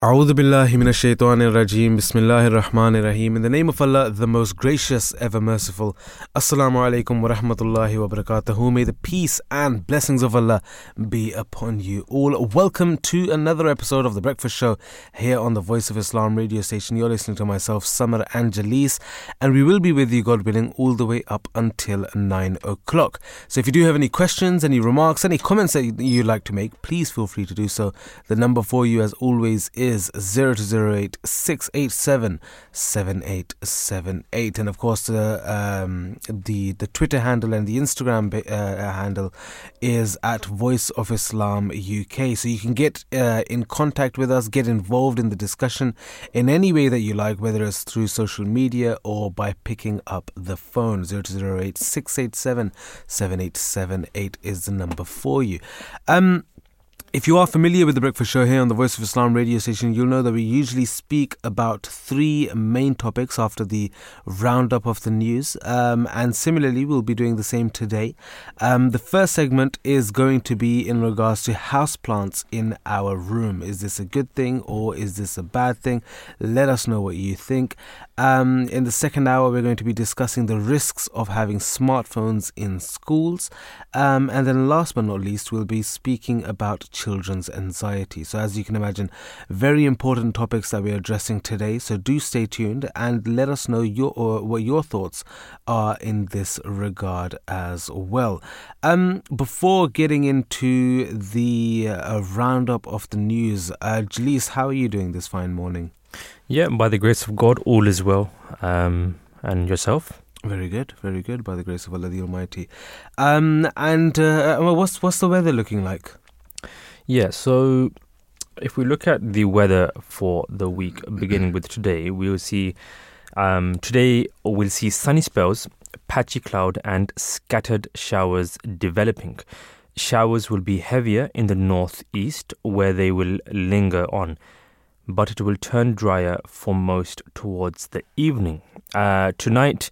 A'udhu. Bismillahir rahmanir rahim. In the name of Allah, the most gracious, ever merciful. Assalamu alaikum wa rahmatullahi wa barakatuhu. May the peace and blessings of Allah be upon you all. Welcome to another episode of The Breakfast Show here on the Voice of Islam radio station. You're listening to myself, Sammar Angelis, and we will be with you, God willing, all the way up until 9 o'clock. So if you do have any questions, any remarks, any comments that you'd like to make, please feel free to do so. The number for you, as always, is is 0208 687 7878. And of course, the, um, the, the Twitter handle and the Instagram uh, handle is at Voice of Islam UK. So you can get uh, in contact with us, get involved in the discussion in any way that you like, whether it's through social media or by picking up the phone. 0208 687 7878 is the number for you. Um, if you are familiar with the Breakfast Show here on the Voice of Islam radio station, you'll know that we usually speak about three main topics after the roundup of the news. Um, and similarly, we'll be doing the same today. Um, the first segment is going to be in regards to houseplants in our room. Is this a good thing or is this a bad thing? Let us know what you think. Um, in the second hour, we're going to be discussing the risks of having smartphones in schools. Um, and then, last but not least, we'll be speaking about children's anxiety. So, as you can imagine, very important topics that we're addressing today. So, do stay tuned and let us know your what your thoughts are in this regard as well. Um, before getting into the uh, roundup of the news, uh, how are you doing this fine morning? Yeah, by the grace of God, all is well. Um, and yourself? Very good, very good. By the grace of Allah the Almighty. Um, and uh, what's what's the weather looking like? Yeah, so if we look at the weather for the week, beginning with today, we will see um, today we'll see sunny spells, patchy cloud, and scattered showers developing. Showers will be heavier in the northeast, where they will linger on but it will turn drier for most towards the evening. Uh, tonight,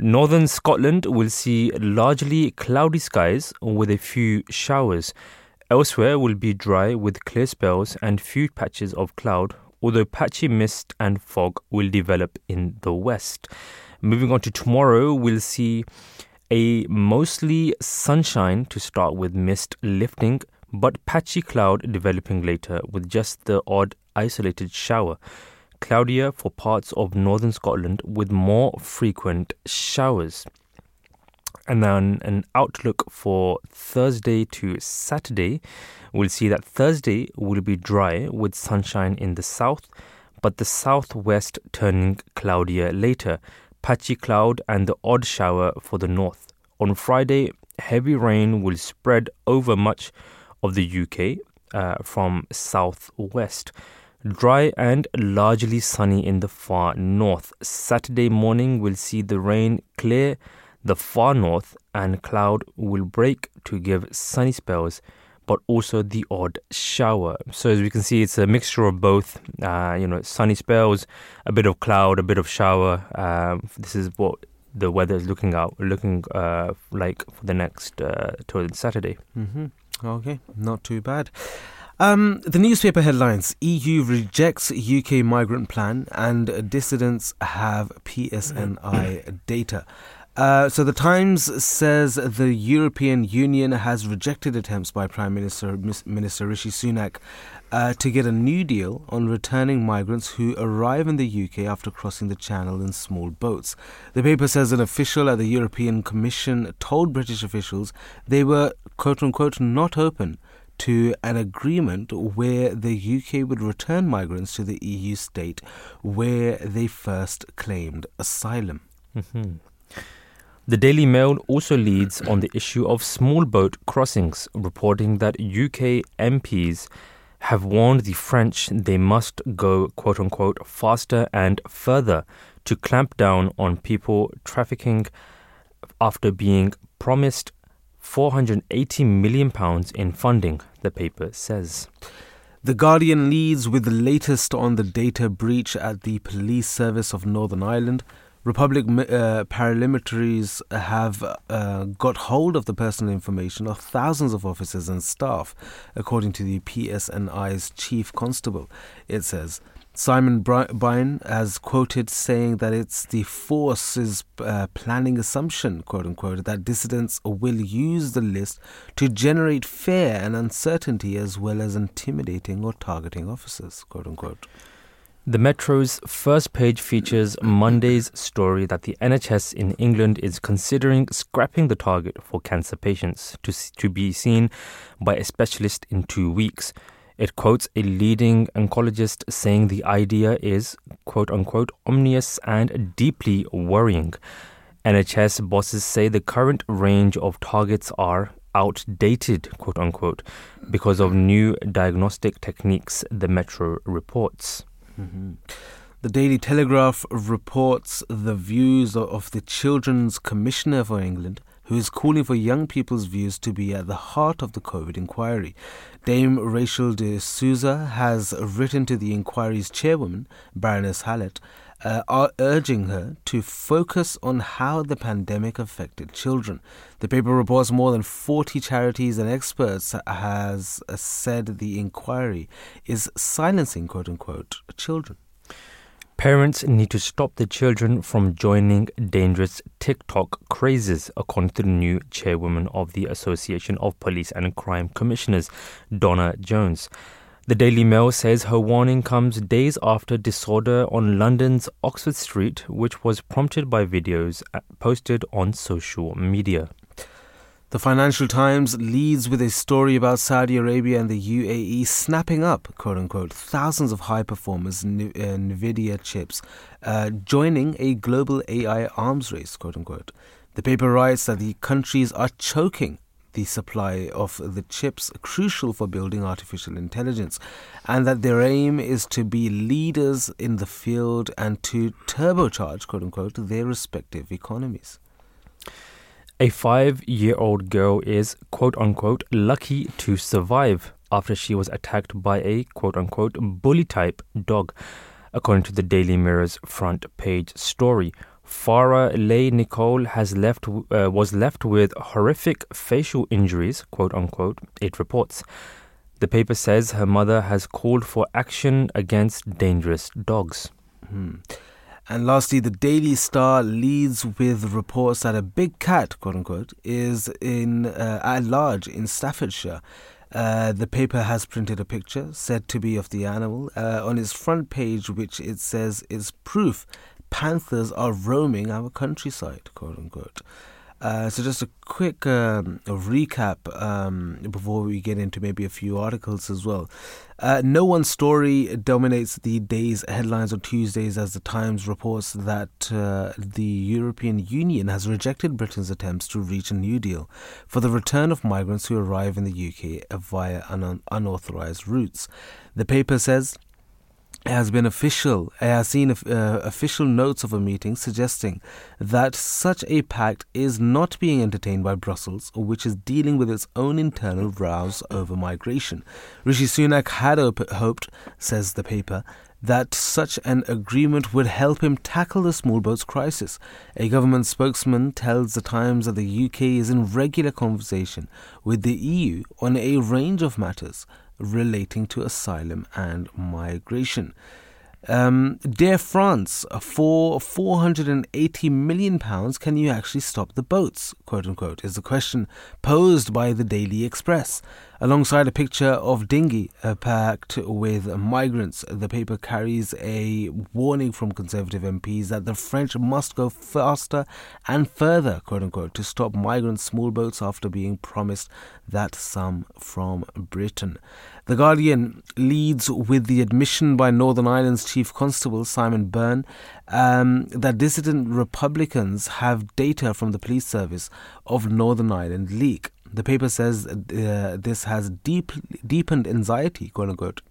northern Scotland will see largely cloudy skies with a few showers. Elsewhere will be dry with clear spells and few patches of cloud, although patchy mist and fog will develop in the west. Moving on to tomorrow, we'll see a mostly sunshine to start with mist lifting, but patchy cloud developing later with just the odd isolated shower. Cloudier for parts of northern Scotland with more frequent showers. And then an outlook for Thursday to Saturday. We'll see that Thursday will be dry with sunshine in the south, but the southwest turning cloudier later. Patchy cloud and the odd shower for the north. On Friday, heavy rain will spread over much of the UK uh, from southwest. Dry and largely sunny in the far north. Saturday morning will see the rain clear the far north and cloud will break to give sunny spells but also the odd shower. So as we can see, it's a mixture of both. Uh, you know, sunny spells, a bit of cloud, a bit of shower. Um, this is what the weather is looking out, looking uh, like for the next uh, Saturday. Mm-hmm. Okay, not too bad. Um, the newspaper headlines EU rejects UK migrant plan and dissidents have PSNI data. Uh, so the Times says the European Union has rejected attempts by Prime Minister Minister Rishi Sunak uh, to get a new deal on returning migrants who arrive in the UK after crossing the Channel in small boats. The paper says an official at the European Commission told British officials they were quote unquote not open to an agreement where the UK would return migrants to the EU state where they first claimed asylum. Mm-hmm. The Daily Mail also leads on the issue of small boat crossings, reporting that UK MPs have warned the French they must go, quote unquote, faster and further to clamp down on people trafficking after being promised 480 million pounds in funding, the paper says. The Guardian leads with the latest on the data breach at the police service of Northern Ireland. Republic uh, paramilitaries have uh, got hold of the personal information of thousands of officers and staff, according to the PSNI's chief constable. It says. Simon Byrne has quoted saying that it's the force's uh, planning assumption, quote unquote, that dissidents will use the list to generate fear and uncertainty as well as intimidating or targeting officers, quote unquote. The Metro's first page features Monday's story that the NHS in England is considering scrapping the target for cancer patients to, to be seen by a specialist in two weeks. It quotes a leading oncologist saying the idea is, quote unquote, ominous and deeply worrying. NHS bosses say the current range of targets are outdated, quote unquote, because of new diagnostic techniques, the Metro reports. Mm-hmm. The Daily Telegraph reports the views of the Children's Commissioner for England, who is calling for young people's views to be at the heart of the COVID inquiry. Dame Rachel de Souza has written to the inquiry's chairwoman, Baroness Hallett, uh, urging her to focus on how the pandemic affected children. The paper reports more than 40 charities and experts has said the inquiry is silencing quote unquote children. Parents need to stop their children from joining dangerous TikTok crazes, according to the new chairwoman of the Association of Police and Crime Commissioners, Donna Jones. The Daily Mail says her warning comes days after disorder on London's Oxford Street, which was prompted by videos posted on social media. The Financial Times leads with a story about Saudi Arabia and the UAE snapping up, quote unquote, thousands of high performers uh, NVIDIA chips, uh, joining a global AI arms race, quote unquote. The paper writes that the countries are choking the supply of the chips crucial for building artificial intelligence, and that their aim is to be leaders in the field and to turbocharge, quote unquote, their respective economies. A five year old girl is, quote unquote, lucky to survive after she was attacked by a, quote unquote, bully type dog, according to the Daily Mirror's front page story. Farah Leigh Nicole has left uh, was left with horrific facial injuries, quote unquote. It reports. The paper says her mother has called for action against dangerous dogs. Hmm. And lastly, the Daily Star leads with reports that a big cat, quote unquote, is in uh, at large in Staffordshire. Uh, the paper has printed a picture said to be of the animal uh, on its front page, which it says is proof panthers are roaming our countryside, quote unquote. Uh, so, just a quick um, recap um, before we get into maybe a few articles as well. Uh, no one story dominates the day's headlines on Tuesdays as the Times reports that uh, the European Union has rejected Britain's attempts to reach a New Deal for the return of migrants who arrive in the UK via un- unauthorized routes. The paper says has been official, has seen uh, official notes of a meeting suggesting that such a pact is not being entertained by Brussels, which is dealing with its own internal rows over migration. Rishi Sunak had op- hoped, says the paper, that such an agreement would help him tackle the small boats crisis. A government spokesman tells the Times that the UK is in regular conversation with the EU on a range of matters relating to asylum and migration. Um, dear France, for 480 million pounds, can you actually stop the boats? Quote unquote is the question posed by the Daily Express. Alongside a picture of dinghy uh, packed with migrants, the paper carries a warning from Conservative MPs that the French must go faster and further, quote unquote, to stop migrant small boats after being promised that some from Britain. The Guardian leads with the admission by Northern Ireland's Chief Constable Simon Byrne um, that dissident Republicans have data from the police service of Northern Ireland leak. The paper says uh, this has deep, deepened anxiety, quote unquote,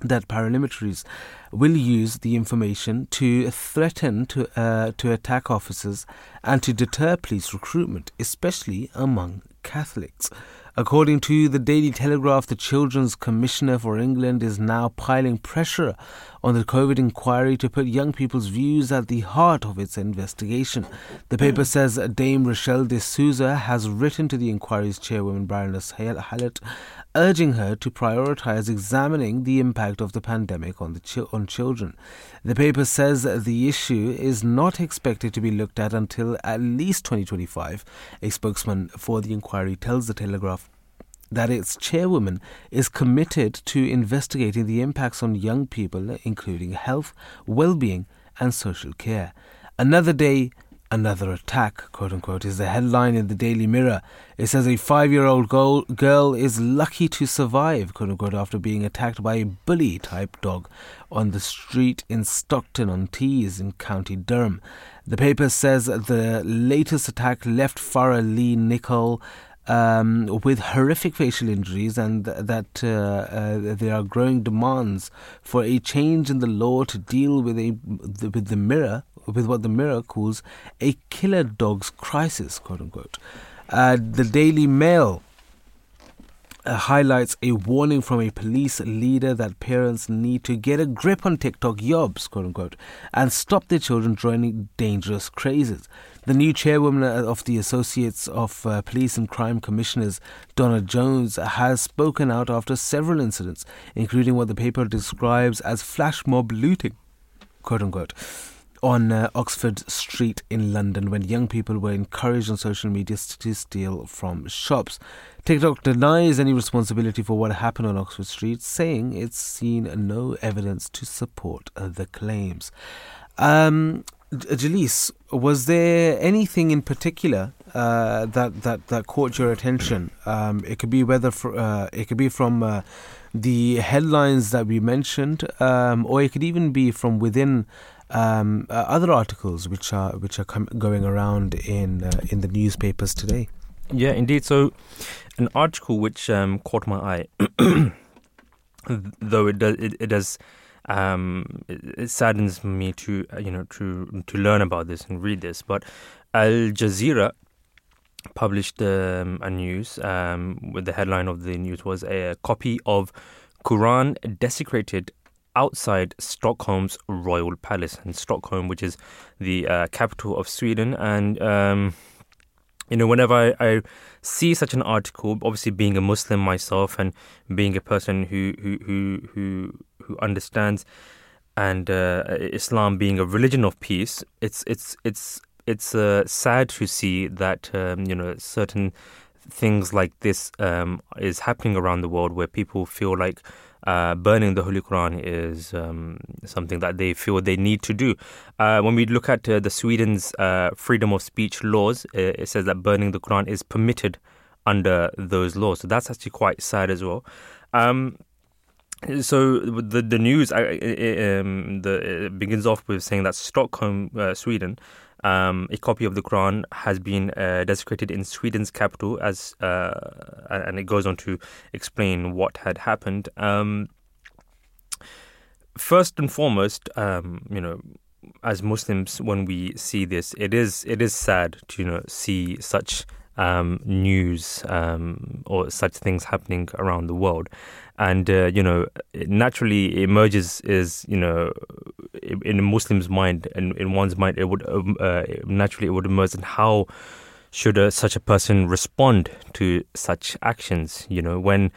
that paramilitaries will use the information to threaten to uh, to attack officers and to deter police recruitment, especially among Catholics. According to the Daily Telegraph, the Children's Commissioner for England is now piling pressure on the COVID inquiry to put young people's views at the heart of its investigation. The paper mm. says Dame Rochelle de Souza has written to the inquiry's chairwoman, Baroness Hallett, urging her to prioritize examining the impact of the pandemic on, the chi- on children. The paper says the issue is not expected to be looked at until at least 2025. A spokesman for the inquiry tells the Telegraph that its chairwoman is committed to investigating the impacts on young people, including health, well being, and social care. Another day, another attack, quote unquote, is the headline in the Daily Mirror. It says a five year old girl is lucky to survive, quote unquote, after being attacked by a bully type dog on the street in Stockton on Tees in County Durham. The paper says the latest attack left Farah Lee Nicole um, with horrific facial injuries, and th- that uh, uh, there are growing demands for a change in the law to deal with a with the mirror, with what the mirror calls a killer dog's crisis, quote unquote. Uh, the Daily Mail uh, highlights a warning from a police leader that parents need to get a grip on TikTok yobs, quote unquote, and stop their children joining dangerous crazes. The new chairwoman of the Associates of uh, Police and Crime Commissioners, Donna Jones, has spoken out after several incidents, including what the paper describes as flash mob looting, quote unquote on uh, Oxford Street in London when young people were encouraged on social media to steal from shops. TikTok denies any responsibility for what happened on Oxford Street, saying it's seen no evidence to support uh, the claims. Um, Jalees, was there anything in particular uh, that that that caught your attention? Um, it could be whether for, uh, it could be from uh, the headlines that we mentioned, um, or it could even be from within um, uh, other articles which are which are com- going around in uh, in the newspapers today. Yeah, indeed. So, an article which um, caught my eye, though it does it, it does um, it, it, saddens me to uh, you know to to learn about this and read this. But Al Jazeera published um, a news um, with the headline of the news was a copy of Quran desecrated outside Stockholm's royal palace in Stockholm, which is the uh, capital of Sweden, and um, you know, whenever I, I, see such an article, obviously being a Muslim myself and being a person who who who who, who understands and uh, Islam being a religion of peace, it's it's it's it's uh, sad to see that um, you know certain things like this um, is happening around the world where people feel like uh, burning the Holy Quran is um, something that they feel they need to do. Uh, when we look at uh, the Sweden's uh, freedom of speech laws, it, it, says that burning the Quran is permitted under those laws. So that's actually quite sad as well. Um, so the the news it, um, the, it begins off with saying that Stockholm, uh, Sweden, um, a copy of the Quran has been uh, desecrated in Sweden's capital, as uh, and it goes on to explain what had happened. Um, first and foremost, um, you know, as Muslims, when we see this, it is it is sad to you know see such um, news um, or such things happening around the world. And, uh, you know, naturally emerges is, you know, in a Muslim's mind and in one's mind, it would um, uh, naturally it would emerge and how should a, such a person respond to such actions, you know, when,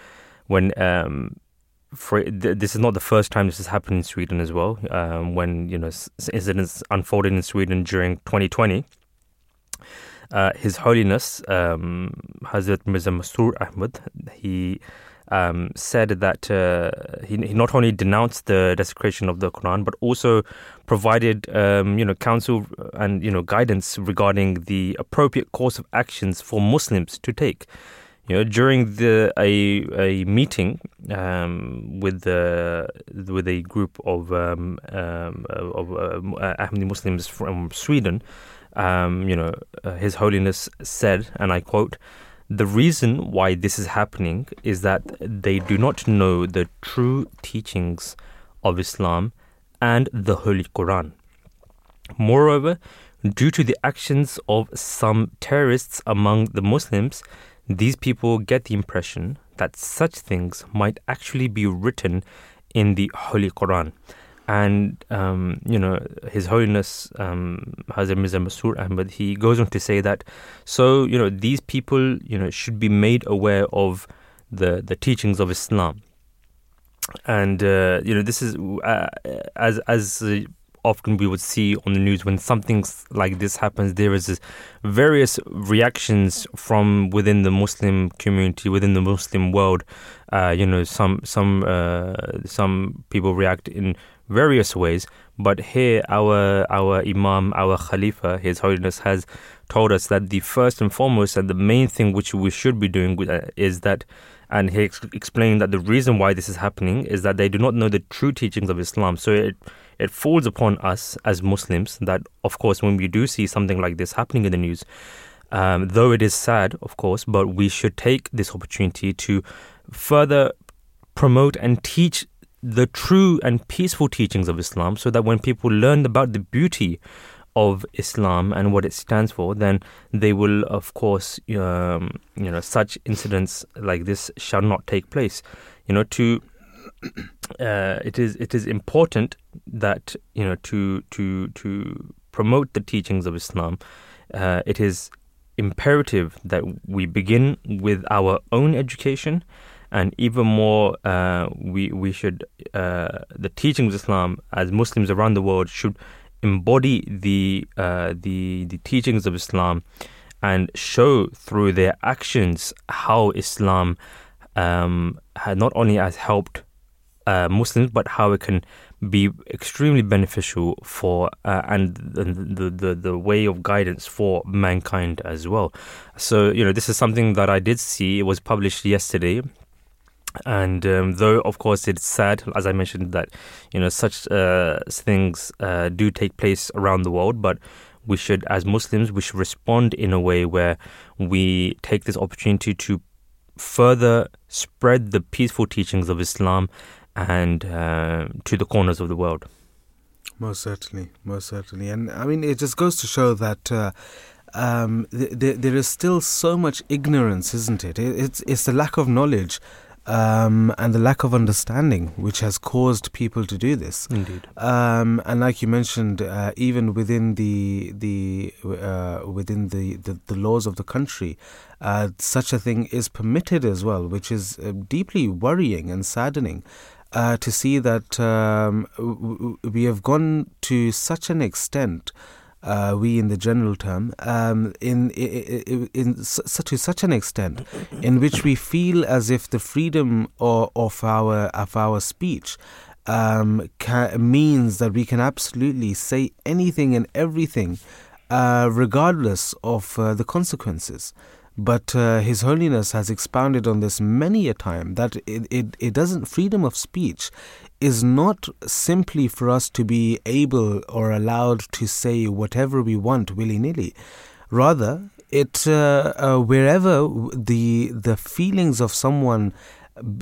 when, um, for, this is not the first time this has happened in Sweden as well. Um, when you know incidents unfolded in Sweden during 2020, uh, His Holiness um, Hazrat Mirza Masroor Ahmad, he um, said that uh, he, he, not only denounced the desecration of the Quran, but also provided um, you know counsel and you know guidance regarding the appropriate course of actions for Muslims to take. You know, during the a a meeting um, with the with a group of um, um, of uh, Ahmadi Muslims from Sweden, um, you know, uh, His Holiness said, and I quote, the reason why this is happening is that they do not know the true teachings of Islam and the Holy Quran. Moreover, due to the actions of some terrorists among the Muslims, these people get the impression that such things might actually be written in the Holy Quran. And, um, you know, His Holiness um, Hazrat Mirza Masroor Ahmad, he goes on to say that, so, you know, these people, you know, should be made aware of the, the teachings of Islam. And, uh, you know, this is, uh, as, as often we would see on the news when something like this happens, there is various reactions from within the Muslim community, within the Muslim world. Uh, you know, some some uh, some people react in various ways, but here our our Imam, our Khalifa, His Holiness has told us that the first and foremost and the main thing which we should be doing uh, is that and he ex- explained that the reason why this is happening is that they do not know the true teachings of Islam. So it it falls upon us as Muslims that, of course, when we do see something like this happening in the news, um, though it is sad, of course, but we should take this opportunity to further promote and teach the true and peaceful teachings of Islam so that when people learn about the beauty of Islam and what it stands for, then they will, of course, um, you know, such incidents like this shall not take place. You know, to uh, it is it is important that you know to to to promote the teachings of Islam. Uh, it is imperative that we begin with our own education, and even more, uh, we we should uh, the teachings of Islam as Muslims around the world should embody the uh, the the teachings of Islam and show through their actions how Islam um, not only has helped uh, Muslims, but how it can be extremely beneficial for uh, and the, the, the the way of guidance for mankind as well. So you know, this is something that I did see. It was published yesterday. And um, though, of course, it's sad, as I mentioned, that you know such uh, things uh, do take place around the world, but we should, as Muslims, we should respond in a way where we take this opportunity to further spread the peaceful teachings of Islam and uh, to the corners of the world. Most certainly, most certainly, and I mean it just goes to show that. Uh, um, th- th- there is still so much ignorance, isn't it? It's it's the lack of knowledge um, and the lack of understanding which has caused people to do this. Indeed. Um, and like you mentioned, uh, even within the the uh, within the, the, the, laws of the country, uh, such a thing is permitted as well, which is uh, deeply worrying and saddening uh, to see that um, we have gone to such an extent. Uh, we in the general term, um, in, in, in, such to such an extent, in which we feel as if the freedom of, of our of our speech um, ca- means that we can absolutely say anything and everything, uh, regardless of uh, the consequences. But uh, His Holiness has expounded on this many a time that it, it, it doesn't, freedom of speech is not simply for us to be able or allowed to say whatever we want willy nilly. Rather, it uh, uh, wherever the the feelings of someone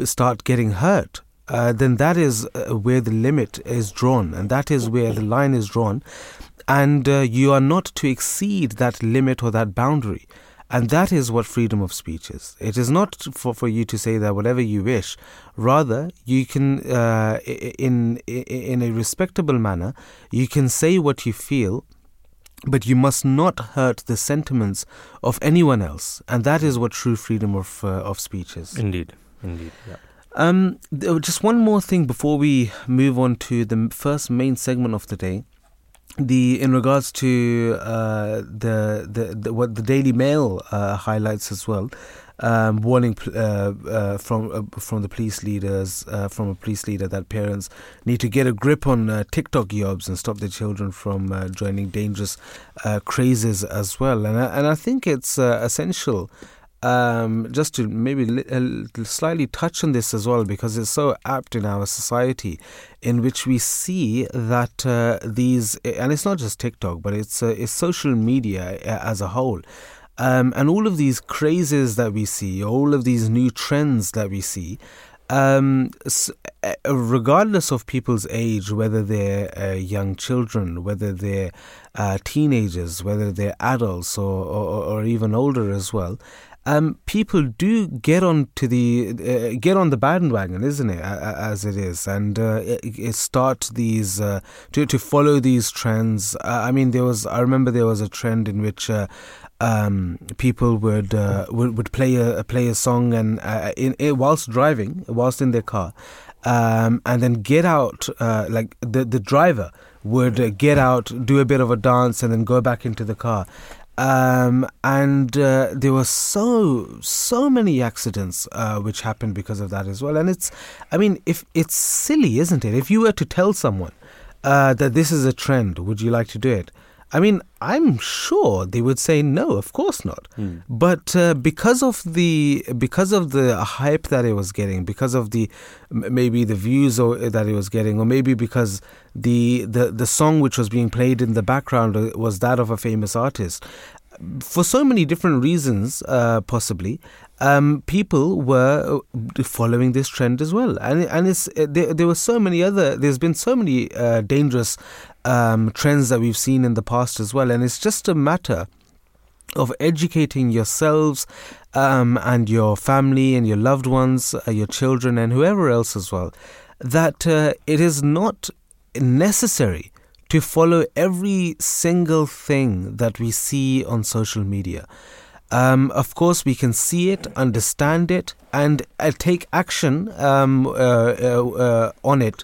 start getting hurt, uh, then that is uh, where the limit is drawn, and that is where the line is drawn, and uh, you are not to exceed that limit or that boundary. And that is what freedom of speech is. It is not for, for you to say that whatever you wish. Rather, you can, uh, in, in a respectable manner, you can say what you feel, but you must not hurt the sentiments of anyone else. And that is what true freedom of, uh, of speech is. Indeed. Indeed. Yeah. Um, just one more thing before we move on to the first main segment of the day the in regards to uh, the, the, the what the Daily Mail uh, highlights as well, um, warning uh, uh from uh, from the police leaders uh, from a police leader that parents need to get a grip on TikTok jobs and stop their children from joining dangerous crazes as well. And I, and I think it's essential um, just to maybe li- slightly touch on this as well, because it's so apt in our society, in which we see that uh, these, and it's not just TikTok, but it's uh, it's social media uh, as a whole. Um, and all of these crazes that we see, all of these new trends that we see, um, uh, regardless of people's age, whether they're uh, young children, whether they're uh, teenagers, whether they're adults or, or, or, even older as well, um, people do get on to the uh, get on the bandwagon, isn't it? As it is, and uh, it, it start these uh, to to follow these trends. Uh, I mean, there was I remember there was a trend in which. Uh, um, people would, uh, would would play a play a song and in, in, whilst driving, whilst in their car, um, and then get out like the the driver would get out, do a bit of a dance, and then go back into the car. Um, and uh, there were so so many accidents uh, which happened because of that as well. And it's, I mean, if it's silly, isn't it? If you were to tell someone uh, that this is a trend, would you like to do it? I mean, I'm sure they would say no, of course not. Mm. But uh, because of the because of the hype that it was getting, because of the maybe the views or, that it was getting, or maybe because the, the the song which was being played in the background uh, was that of a famous artist, for so many different reasons, uh, possibly, um, people were uh, following this trend as well, and and it's uh, there, there were so many other. There's been so many uh, dangerous um, trends that we've seen in the past as well, and it's just a matter of educating yourselves um, and your family and your loved ones, uh, your children, and whoever else as well, that uh, it is not necessary to follow every single thing that we see on social media. Um, of course, we can see it, understand it, and uh, take action um, uh, uh, uh on it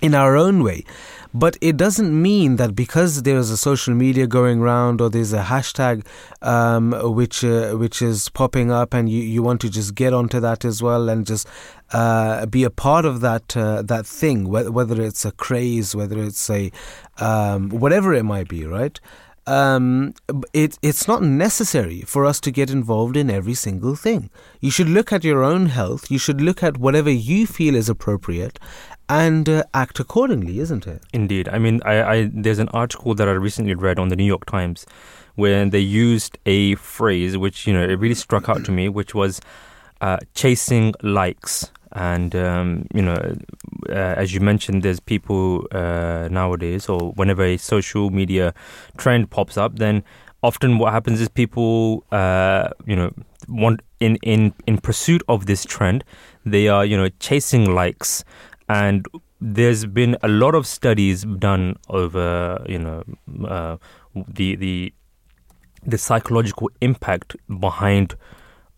in our own way. But it doesn't mean that because there is a social media going around or there's a hashtag um, which uh, which is popping up and you, you want to just get onto that as well and just uh, be a part of that uh, that thing, whether it's a craze, whether it's a um, whatever it might be, right? Um, it, it's not necessary for us to get involved in every single thing. You should look at your own health. You should look at whatever you feel is appropriate and uh, act accordingly, isn't it? Indeed. I mean, I, I, there's an article that I recently read on the New York Times where they used a phrase which, you know, it really struck out to me, which was uh, chasing likes. And, um, you know, uh, as you mentioned, there's people uh, nowadays, or whenever a social media trend pops up, then often what happens is people, uh, you know, want in, in, in pursuit of this trend, they are, you know, chasing likes. And there's been a lot of studies done over you know uh, the the the psychological impact behind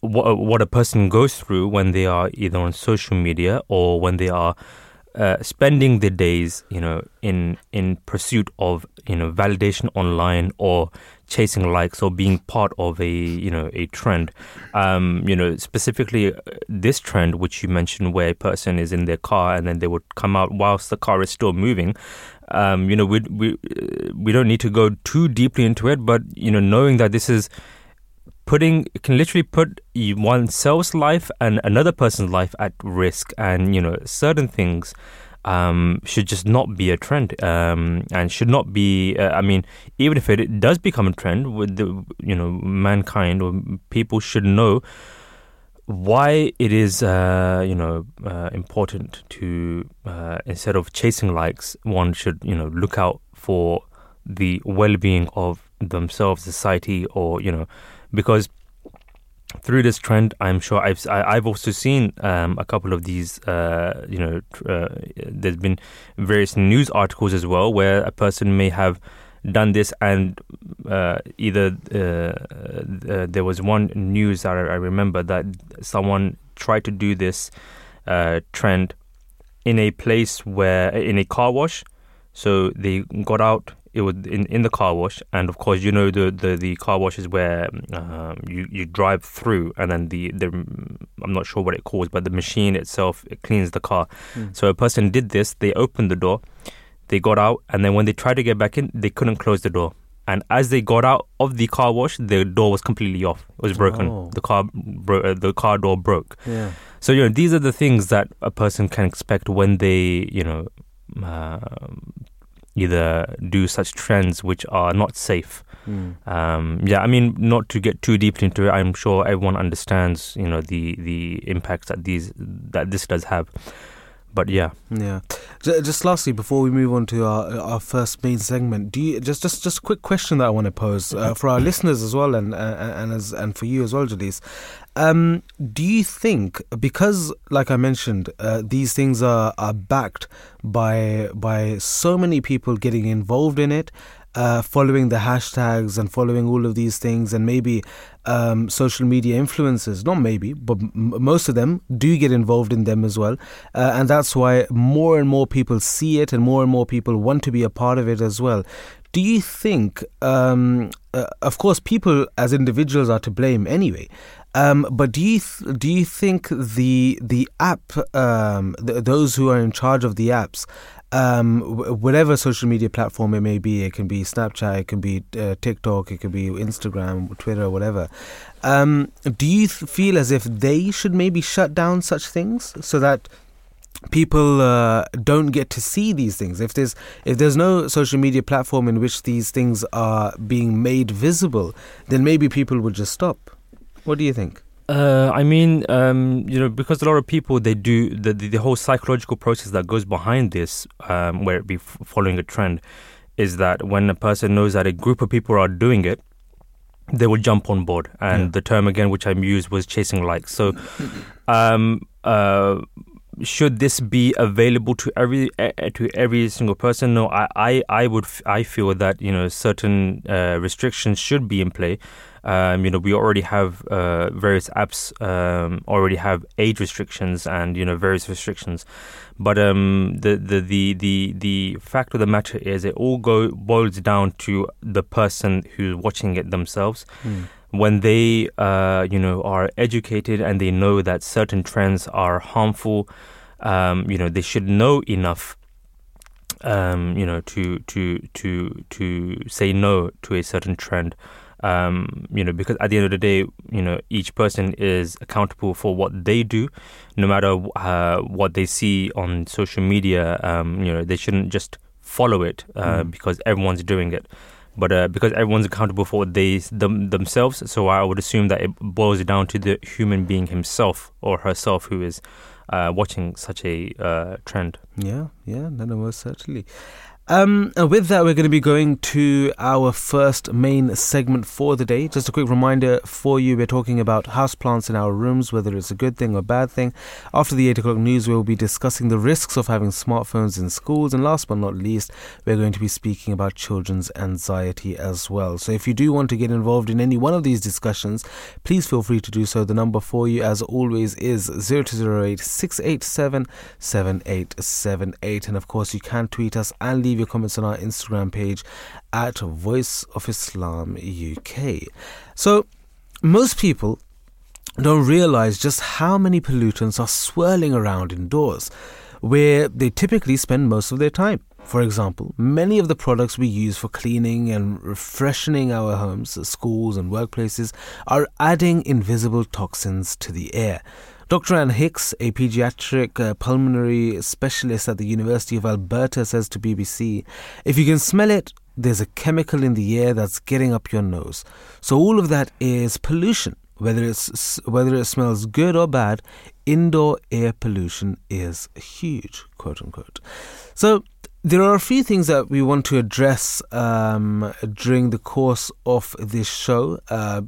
what what a person goes through when they are either on social media or when they are uh, spending their days, you know, in in pursuit of you know validation online or chasing likes or being part of a you know a trend. Um, you know, specifically uh, this trend which you mentioned, where a person is in their car and then they would come out whilst the car is still moving. Um, you know, we we uh, we don't need to go too deeply into it, but you know, knowing that this is putting can literally put oneself's life and another person's life at risk and you know certain things um, should just not be a trend um, and should not be uh, i mean even if it does become a trend with the you know mankind or people should know why it is uh, you know uh, important to uh, instead of chasing likes one should you know look out for the well-being of themselves society or you know because through this trend, I'm sure I've I've also seen um, a couple of these. Uh, you know, uh, there's been various news articles as well where a person may have done this, and uh, either uh, uh, there was one news that I remember that someone tried to do this uh, trend in a place where in a car wash. So they got out it was in, in the car wash, and of course, you know the the, the car wash is where um, you you drive through, and then the the I'm not sure what it calls, but the machine itself it cleans the car. Mm. So a person did this. They opened the door, they got out, and then when they tried to get back in, they couldn't close the door. And as they got out of the car wash, the door was completely off. It was broken. Oh. The car bro- uh, the car door broke. Yeah. So you know these are the things that a person can expect when they you know uh, either do such trends which are not safe. Mm. Um, yeah, I mean, not to get too deeply into it, I'm sure everyone understands, you know, the the impacts that these that this does have. but yeah, Yeah. J- Just lastly, before we move on to our our first main segment, do you just just just a quick question that I want to pose uh, for our listeners as well, and uh, and as and for you as well, Jalees. Um, do you think because, like I mentioned, uh, these things are are backed by by so many people getting involved in it? Uh, following the hashtags and following all of these things, and maybe um, social media influencers, not maybe, but m- most of them do get involved in them as well. Uh, and that's why more and more people see it and more and more people want to be a part of it as well. Do you think, um, uh, of course, people as individuals are to blame anyway, um, but do you th- do you think the the app, um, th- those who are in charge of the apps, um, wh- whatever social media platform it may be, it can be Snapchat, it can be uh, TikTok, it can be Instagram, Twitter, whatever. Um, do you th- feel as if they should maybe shut down such things so that people uh, don't get to see these things? If there's if there's no social media platform in which these things are being made visible, then maybe people would just stop. What do you think? Uh, I mean, um, you know, because a lot of people they do the the, the whole psychological process that goes behind this, um, where it be f- following a trend, is that when a person knows that a group of people are doing it, they will jump on board. And Yeah. the term again, which I used, was chasing likes. So, um, uh, should this be available to every eh, eh, to every single person? No, I I, I would f- I feel that you know certain uh, restrictions should be in play. Um, you know, we already have uh, various apps um, already have age restrictions and you know various restrictions, but um, the, the the the the fact of the matter is it all go boils down to the person who's watching it themselves. When they uh, you know are educated and they know that certain trends are harmful, um, you know they should know enough. Um, you know, to to to to say no to a certain trend, um, you know, because at the end of the day, you know, each person is accountable for what they do, no matter uh, what they see on social media. Um, you know, they shouldn't just follow it uh, Mm. because everyone's doing it but uh, because everyone's accountable for what they them, themselves, so I would assume that it boils down to the human being himself or herself who is uh, watching such a uh, trend. Yeah, yeah, no, no, most certainly. Um, and with that, we're going to be going to our first main segment for the day. Just a quick reminder for you we're talking about houseplants in our rooms, whether it's a good thing or bad thing. After the 8 o'clock news, we'll be discussing the risks of having smartphones in schools. And last but not least, we're going to be speaking about children's anxiety as well. So if you do want to get involved in any one of these discussions, please feel free to do so. The number for you, as always, is 0208 687 7878. And of course, you can tweet us and leave your comments on our Instagram page at Voice of Islam UK. So, most people don't realize just how many pollutants are swirling around indoors, where they typically spend most of their time. For example, many of the products we use for cleaning and refreshing our homes, schools, and workplaces are adding invisible toxins to the air. Dr. Anne Hicks, a pediatric uh, pulmonary specialist at the University of Alberta, says to BBC If you can smell it, there's a chemical in the air that's getting up your nose. So, all of that is pollution. Whether, it's, whether it smells good or bad, indoor air pollution is huge, quote unquote. So, there are a few things that we want to address um, during the course of this show. Uh,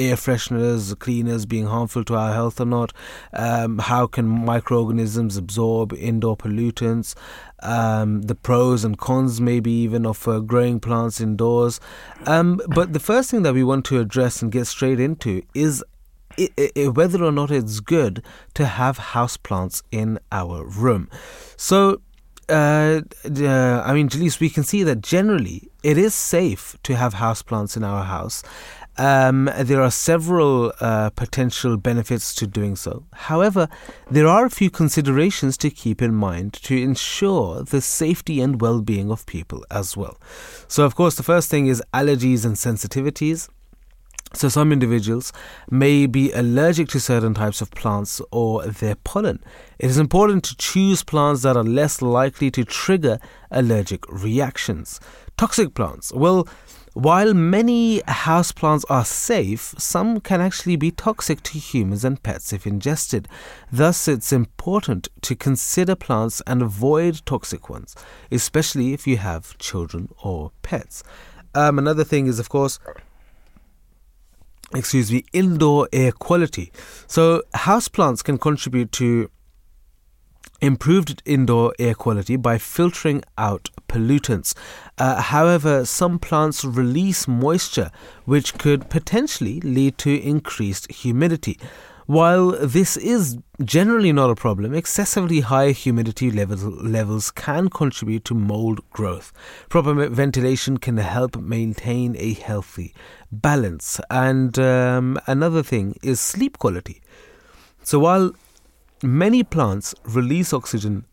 air fresheners, cleaners being harmful to our health or not? Um, how can microorganisms absorb indoor pollutants? Um, the pros and cons, maybe even of uh, growing plants indoors. Um, but the first thing that we want to address and get straight into is i i whether or not it's good to have houseplants in our room. So, uh, uh, I mean, Jalees, we can see that generally it is safe to have houseplants in our house. Um, there are several uh, potential benefits to doing so. However, there are a few considerations to keep in mind to ensure the safety and well being of people as well. So, of course, the first thing is allergies and sensitivities. So, some individuals may be allergic to certain types of plants or their pollen. It is important to choose plants that are less likely to trigger allergic reactions. Toxic plants. Well, while many houseplants are safe, some can actually be toxic to humans and pets if ingested. Thus, it's important to consider plants and avoid toxic ones, especially if you have children or pets. Um, another thing is, of course, excuse me, indoor air quality. So, houseplants can contribute to improved indoor air quality by filtering out pollutants. Uh, however, some plants release moisture, which could potentially lead to increased humidity. While this is generally not a problem, excessively high humidity levels, levels can contribute to mold growth. Proper ventilation can help maintain a healthy balance. And um, another thing is sleep quality. So while many plants release oxygen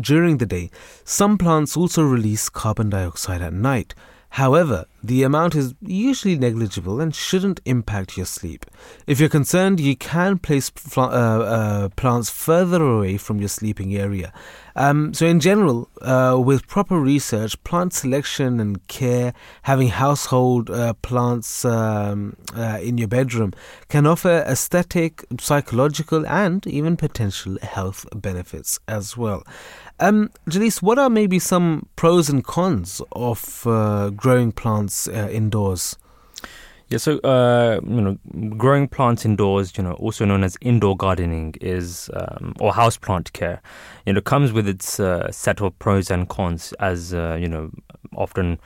during the day, some plants also release carbon dioxide at night. However, the amount is usually negligible and shouldn't impact your sleep. If you're concerned, you can place uh, uh, plants further away from your sleeping area. Um, so, in general, uh, with proper research, plant selection and care, having household uh, plants um, uh, in your bedroom can offer aesthetic, psychological, and even potential health benefits as well. Um, Jalees, what are maybe some pros and cons of uh, growing plants uh, indoors? Yeah, so uh, you know, growing plants indoors, you know, also known as indoor gardening, is um, or house plant care. You know, comes with its uh, set of pros and cons, as uh, you know, often.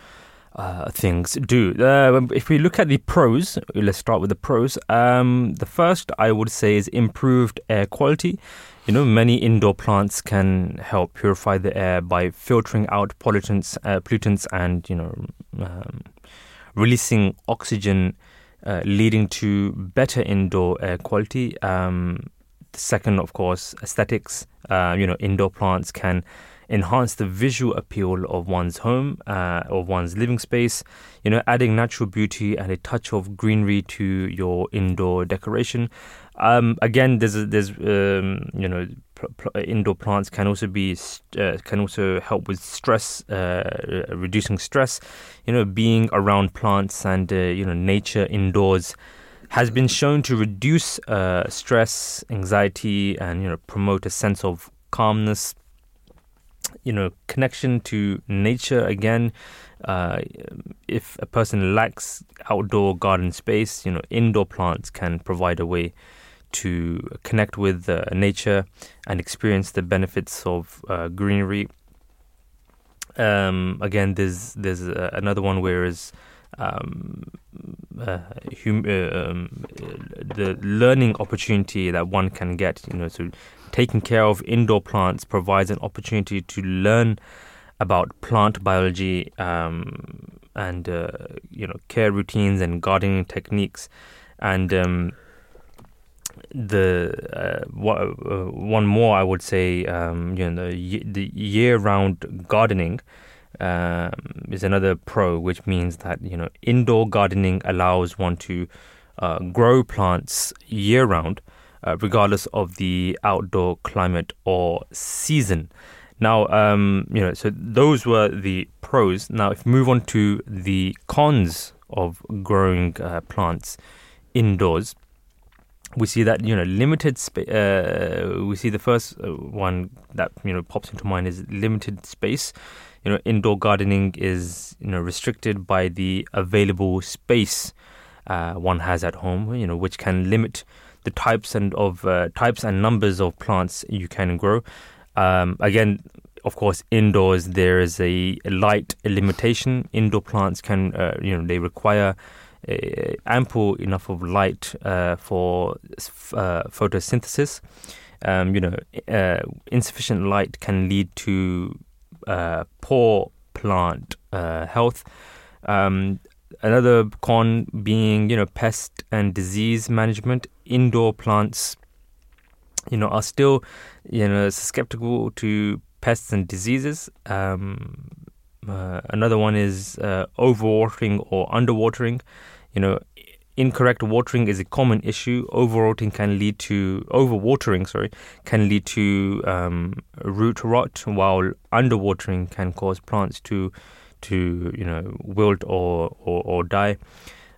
Uh, things do. Uh, if we look at the pros, let's start with the pros. Um, the first I would say is improved air quality. You know, many indoor plants can help purify the air by filtering out pollutants, uh, pollutants, and you know, um, releasing oxygen, uh, leading to better indoor air quality. Um, second, of course, aesthetics. Uh, you know, indoor plants can enhance the visual appeal of one's home uh, or one's living space. You know, adding natural beauty and a touch of greenery to your indoor decoration. Um, again, there's there's um, you know pl- pl- indoor plants can also be uh, can also help with stress, uh, reducing stress. You know, being around plants and uh, you know nature indoors has been shown to reduce uh, stress, anxiety, and you know promote a sense of calmness. You know, connection to nature again. Uh, if a person lacks outdoor garden space, you know, indoor plants can provide a way to connect with uh, nature and experience the benefits of uh, greenery. Um, again, there's there's uh, another one where is um, uh, hum- uh, um, the learning opportunity that one can get. You know, so taking care of indoor plants provides an opportunity to learn about plant biology um, and uh, you know care routines and gardening techniques. And um, the uh, uh, one more I would say um, you know the, year-round gardening um, is another pro, which means that you know indoor gardening allows one to uh, grow plants year-round, uh, regardless of the outdoor climate or season. Now, um, you know, so those were the pros. Now, if we move on to the cons of growing uh, plants indoors, we see that you know limited space. Uh, we see the first uh, one that you know pops into mind is limited space. You know, indoor gardening is you know restricted by the available space uh, one has at home. You know, which can limit the types and of uh, types and numbers of plants you can grow. Um, again, of course, indoors there is a, light limitation. Indoor plants can uh, you know they require uh, ample enough of light uh, for uh, photosynthesis. Um, you know, uh, insufficient light can lead to uh, poor plant health. Um, another con being, you know, pest and disease management. Indoor plants, you know, are still, you know, susceptible to pests and diseases. Um, uh, another one is uh, overwatering or underwatering. you know, incorrect watering is a common issue. Overwatering can lead to overwatering. Sorry, can lead to um, root rot, while underwatering can cause plants to to you know wilt or or, or die.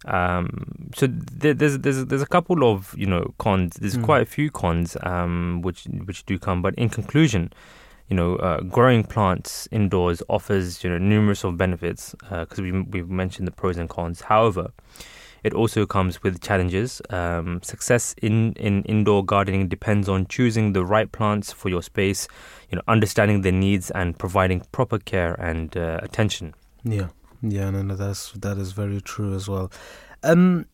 Um, so there, there's there's there's a couple of you know cons. There's mm. quite a few cons um, which which do come, but in conclusion, you know, uh, growing plants indoors offers you know numerous of benefits because uh, we we've mentioned the pros and cons. However, it also comes with challenges. Um, success in, in indoor gardening depends on choosing the right plants for your space, you know, understanding their needs and providing proper care and uh, attention. Yeah, yeah, no, no, that's that is very true as well. Um,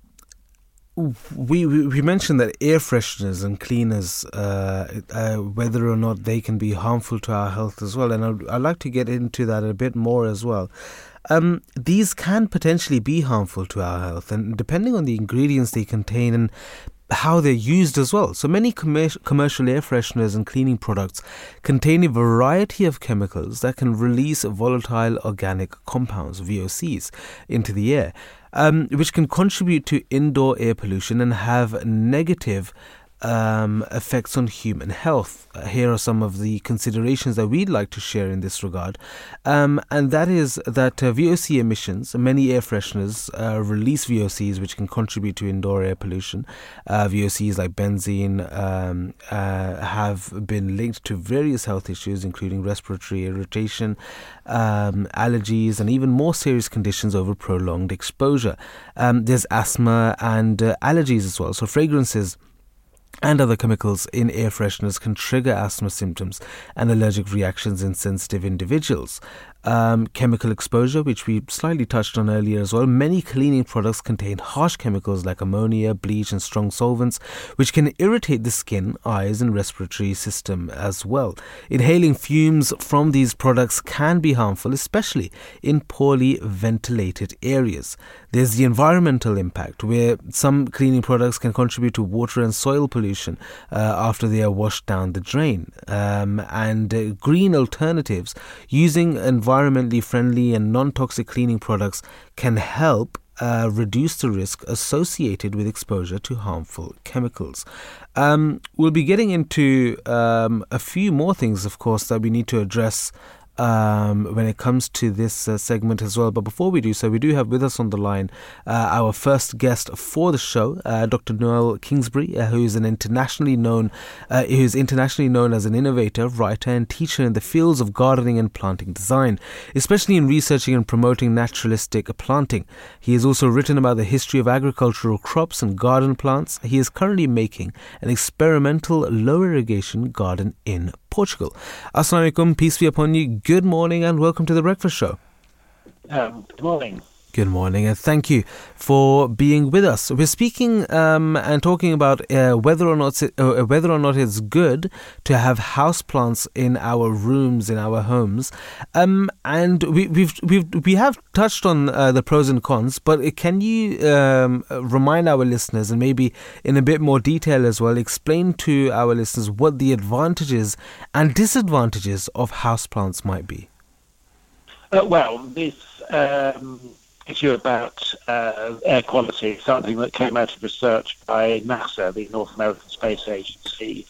we, we, we mentioned that air fresheners and cleaners, uh, uh, whether or not they can be harmful to our health as well, and I'd, I'd like to get into that a bit more as well. Um, these can potentially be harmful to our health, and depending on the ingredients they contain and how they're used as well. So many commercial air fresheners and cleaning products contain a variety of chemicals that can release volatile organic compounds, VOCs, into the air, um, which can contribute to indoor air pollution and have negative um, effects on human health. Uh, here are some of the considerations that we'd like to share in this regard, um, and that is that uh, VOC emissions, many air fresheners uh, release VOCs which can contribute to indoor air pollution. Uh, VOCs like benzene um, uh, have been linked to various health issues, including respiratory irritation, um, allergies, and even more serious conditions over prolonged exposure. Um, there's asthma and uh, allergies as well. So fragrances and other chemicals in air fresheners can trigger asthma symptoms and allergic reactions in sensitive individuals um, chemical exposure, which we slightly touched on earlier as well. Many cleaning products contain harsh chemicals like ammonia, bleach, and strong solvents, which can irritate the skin, eyes, and respiratory system as well. Inhaling fumes from these products can be harmful, especially in poorly ventilated areas. There's the environmental impact, where some cleaning products can contribute to water and soil pollution uh, after they are washed down the drain. Um, and uh, green alternatives using environmental environmentally friendly and non toxic cleaning products can help uh, reduce the risk associated with exposure to harmful chemicals. Um, we'll be getting into um, a few more things, of course, that we need to address um, when it comes to this uh, segment as well. But before we do so, we do have with us on the line uh, our first guest for the show, uh, Dr. Noel Kingsbury, uh, who is an internationally known, uh, who is internationally known as an innovator, writer, and teacher in the fields of gardening and planting design, especially in researching and promoting naturalistic planting. He has also written about the history of agricultural crops and garden plants. He is currently making an experimental low irrigation garden in Portugal. Assalamu alaikum, peace be upon you. Good morning and welcome to the Breakfast Show. Um, good morning. Good morning, and thank you for being with us. We're speaking um, and talking about uh, whether or not uh, whether or not it's good to have houseplants in our rooms in our homes, um, and we, we've we've we have touched on uh, the pros and cons. But can you um, remind our listeners, and maybe in a bit more detail as well, explain to our listeners what the advantages and disadvantages of houseplants might be? Uh, well, this um, issue about uh, air quality, something that came out of research by NASA, the North American Space Agency,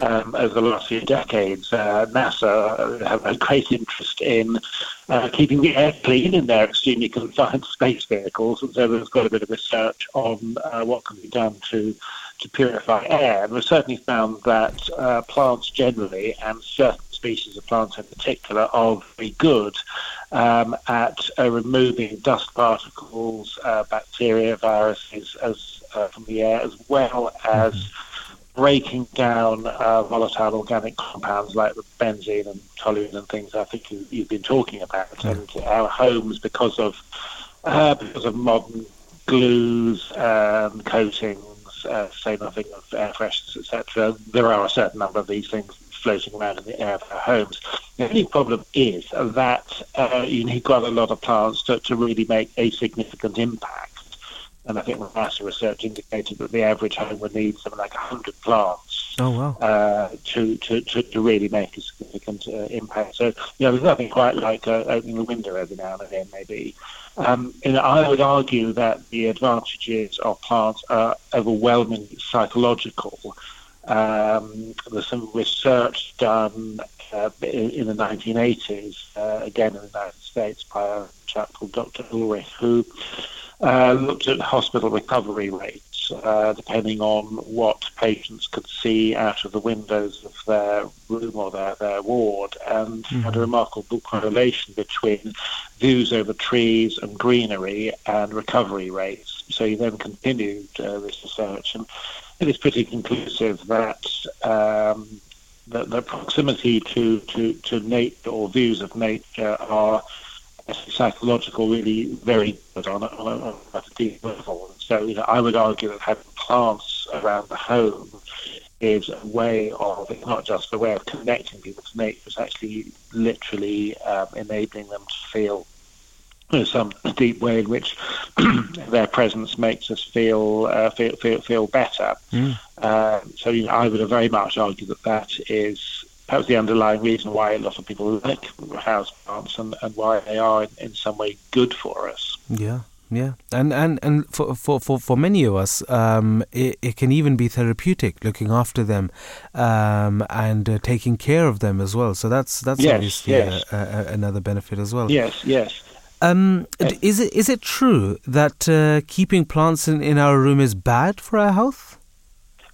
um, over the last few decades. Uh, NASA have a great interest in uh, keeping the air clean in their extremely confined space vehicles, and so there's got a bit of research on uh, what can be done to to purify air. And we've certainly found that uh, plants generally and certain species of plants in particular are very good um, at uh, removing dust particles, uh, bacteria, viruses as, uh, from the air, as well as mm-hmm. breaking down uh, volatile organic compounds like the benzene and toluene and things I think you, have been talking about. And our homes, because of uh, because of modern glues, um, coatings, uh, say nothing of air fresheners, etc. There are a certain number of these things floating around in the air of our homes. The only problem is that uh, you need quite a lot of plants to, to really make a significant impact. And I think the NASA research indicated that the average home would need something like 100 plants Oh wow! Uh, to, to, to, to really make a significant uh, impact. So you know, there's nothing quite like uh, opening a window every now and then, maybe. Um, and I would argue that the advantages of plants are overwhelmingly psychological. Um, there's some research done uh, in, in, the 1980s, uh, again in the United States, by a chap called Dr. Ulrich, who uh, looked at hospital recovery rates, uh, depending on what patients could see out of the windows of their room or their, their ward, and mm-hmm. had a remarkable correlation between views over trees and greenery and recovery rates. So he then continued uh, this research, and it is pretty conclusive that um, the, the, proximity to, to, to nature or views of nature are psychological really very good on a, on a, deep level. So, you know, I would argue that having plants around the home is a way of, it's not just a way of connecting people to nature, it's actually literally um, enabling them to feel some deep way in which their presence makes us feel uh, feel, feel feel better. Mm. Uh, so you know, I would very much argue that that is perhaps the underlying reason why a lot of people like house plants and, and why they are in, in some way good for us. Yeah. Yeah, and and and for for for, for many of us, um, it, it can even be therapeutic looking after them, um, and uh, taking care of them as well. So that's that's yes, obviously yes. A, a, another benefit as well. Yes, yes. Um, is it is it true that uh, keeping plants in, in our room is bad for our health?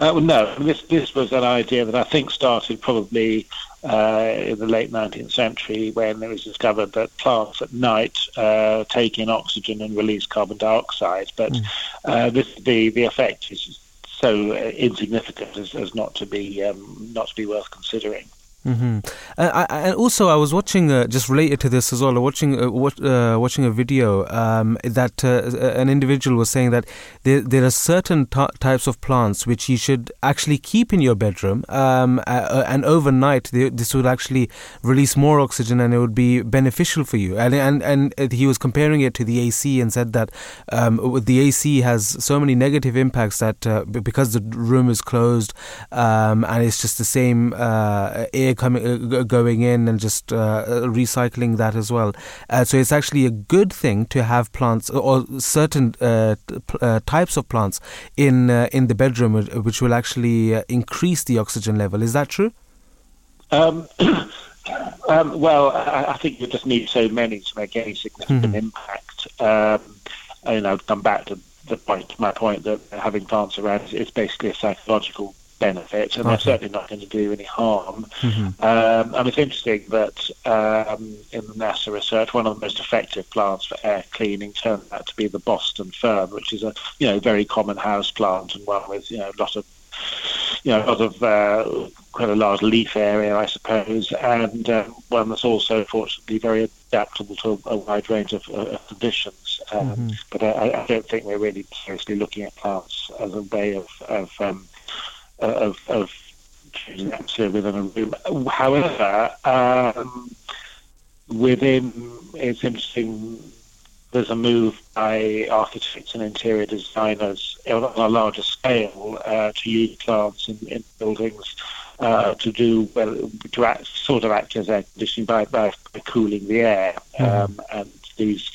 Uh, well, no, this this was an idea that I think started probably uh, in the late 19th century when it was discovered that plants at night uh, take in oxygen and release carbon dioxide. But mm. this, the the effect is so insignificant as, as not to be um, not to be worth considering. Mm-hmm. Uh, I, and also, I was watching uh, just related to this as well. Watching uh, what, uh, watching a video um, that uh, an individual was saying that there, there are certain t- types of plants which you should actually keep in your bedroom, um, and overnight they, this would actually release more oxygen and it would be beneficial for you. And and and he was comparing it to the AC and said that um, the AC has so many negative impacts that because the room is closed um, and it's just the same air coming uh, going in and just uh, recycling that as well. Uh, so it's actually a good thing to have plants or certain uh, uh, types of plants in uh, in the bedroom, which will actually increase the oxygen level. Is that true? Um, um, well, I, I, think you just need so many to make any significant mm-hmm. impact. Um, and I'll come back to the point, my point that having plants around is, is basically a psychological benefit, and okay. they're certainly not going to do any harm. Mm-hmm. Um, and it's interesting that um, in the NASA research, one of the most effective plants for air cleaning turned out to be the Boston fern, which is a you know very common house plant and one with you know a lot of you know a lot of uh, quite a large leaf area, I suppose, and um, one that's also fortunately very adaptable to a wide range of, uh, conditions. Um, mm-hmm. But I, I, don't think we're really seriously looking at plants as a way of, of um, of, of choosing atmosphere within a room. However, um, within it's interesting. There's a move by architects and interior designers on a larger scale uh, to use plants in, in buildings uh, to do well to act, sort of act as air conditioning by, by, by cooling the air. Mm-hmm. Um, and these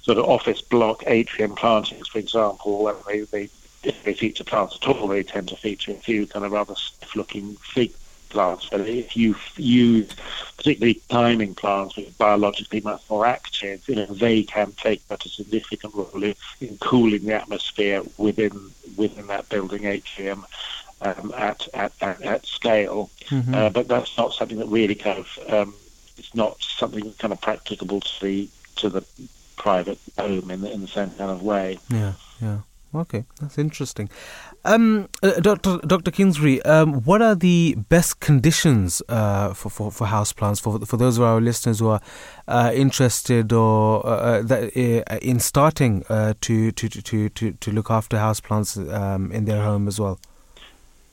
sort of office block atrium plantings, for example, where they, they if they feature plants at all, they tend to feature a few kind of rather stiff-looking fig plants. But if you use particularly climbing plants, which are biologically much more active, you know, they can take quite a significant role in, in cooling the atmosphere within within that building atrium. Um, at, at, at, at, scale, mm-hmm. uh, but that's not something that really kind of um, it's not something kind of practicable to the to the private home in the, in the same kind of way. Yeah, yeah. Okay, that's interesting. Um, uh, Dr. Dr. Kingsbury, um, what are the best conditions uh, for, for, for houseplants for for those of our listeners who are uh, interested or uh, uh, that, uh, in starting to, to, to, to, to look after houseplants um, in their home as well?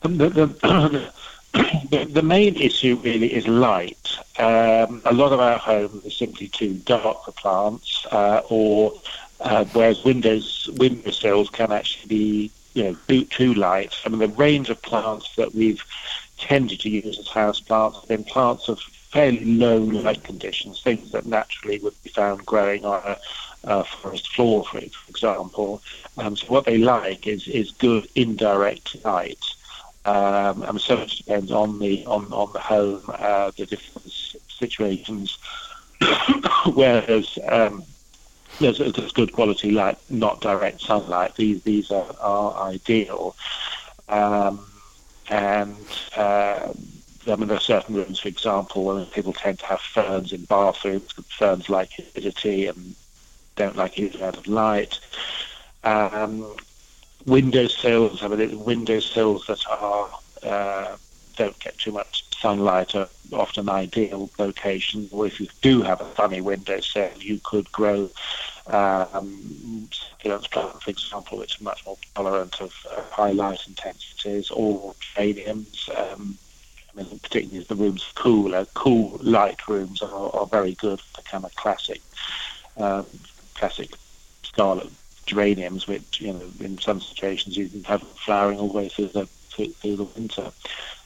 Um, the, the, the, the, main issue really is light. Um, a lot of our homes are simply too dark for plants, or uh, whereas windows windowsills can actually be you know too, too light. I mean the range of plants that we've tended to use as house plants have been plants of fairly low light conditions, things that naturally would be found growing on a, a forest floor, for, example. Um, so what they like is is good indirect light. Um, and so much depends on the on, on the home, uh, the different situations where there's there's, there's good quality light, not direct sunlight. These these are, are ideal. Um, and uh, I mean, there are certain rooms, for example, where people tend to have ferns in bathrooms. Ferns like humidity and don't like huge amount of light. Um, windowsills, I mean, windowsills that are uh, don't get too much sunlight are often ideal location. Or if you do have a sunny windowsill, you could grow um, succulents plant, for example, are much more tolerant of uh, high light intensities, or geraniums. Um, I mean, particularly as the room's cooler, cool light rooms are, are very good for kind of classic, um, classic scarlet geraniums, which you know in some situations you can have flowering all the way through the through, through the winter.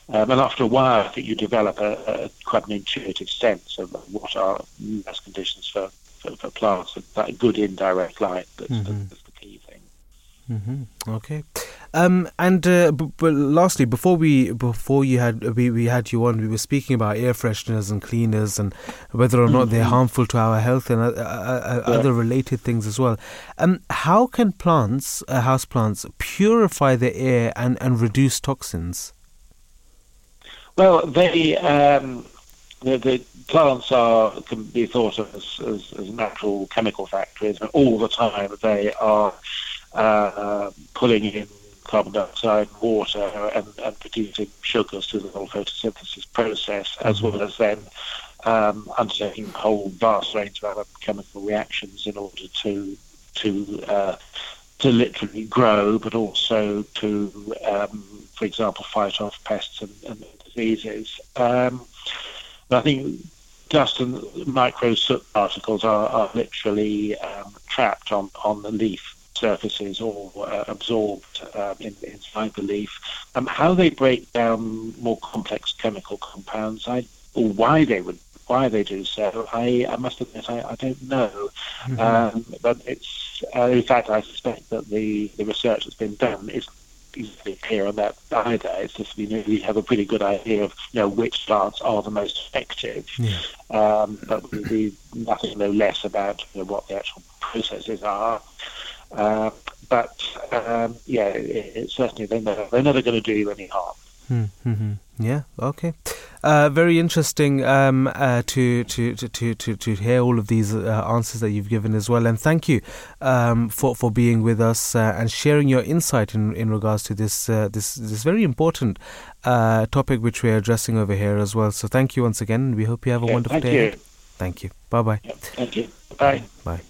Um, and after a while, I think you develop a, a, quite an intuitive sense of what are best conditions for, for, for plants. That good indirect light that's, mm-hmm. that's the key thing. Mm-hmm. Okay. Um, and uh, b- but lastly, before we before you had we, we had you on, we were speaking about air fresheners and cleaners and whether or not they're mm-hmm. harmful to our health and uh, uh, uh, yeah. other related things as well. Um, how can plants, uh, house plants, purify the air and, and reduce toxins? Well, they um, the, the, plants are can be thought of as, as, as natural chemical factories, and all the time they are uh, pulling in carbon dioxide, water, and, and producing sugars through the whole photosynthesis process, as well as then um, undertaking a whole vast range of other chemical reactions in order to to uh, to literally grow, but also to, um, for example, fight off pests and, and diseases. Um, I think dust and micro soot particles are, are literally um, trapped on, on the leaf surfaces or uh, absorbed um, in, inside the leaf. Um, how they break down more complex chemical compounds, I, or why they would why they do so, I, I must admit I, I don't know. Mm-hmm. Um, but it's uh, in fact I suspect that the, the research that's been done is easily clear on that either. It's just we really have a pretty good idea of you know which plants are the most effective. Yeah. Um, but we, we nothing know less about you know, what the actual processes are. Uh, but um, yeah, it, it certainly they're never, they're never going to do you any harm. Hmm, mm-hmm. Yeah. Okay. Uh, very interesting um, uh, to, to, to, to, to hear all of these uh, answers that you've given as well, and thank you um, for for being with us uh, and sharing your insight in, in regards to this uh, this this very important uh, topic which we're addressing over here as well. So thank you once again. We hope you have a wonderful thank day. You. Thank you. Bye bye. thank you. Bye. Bye.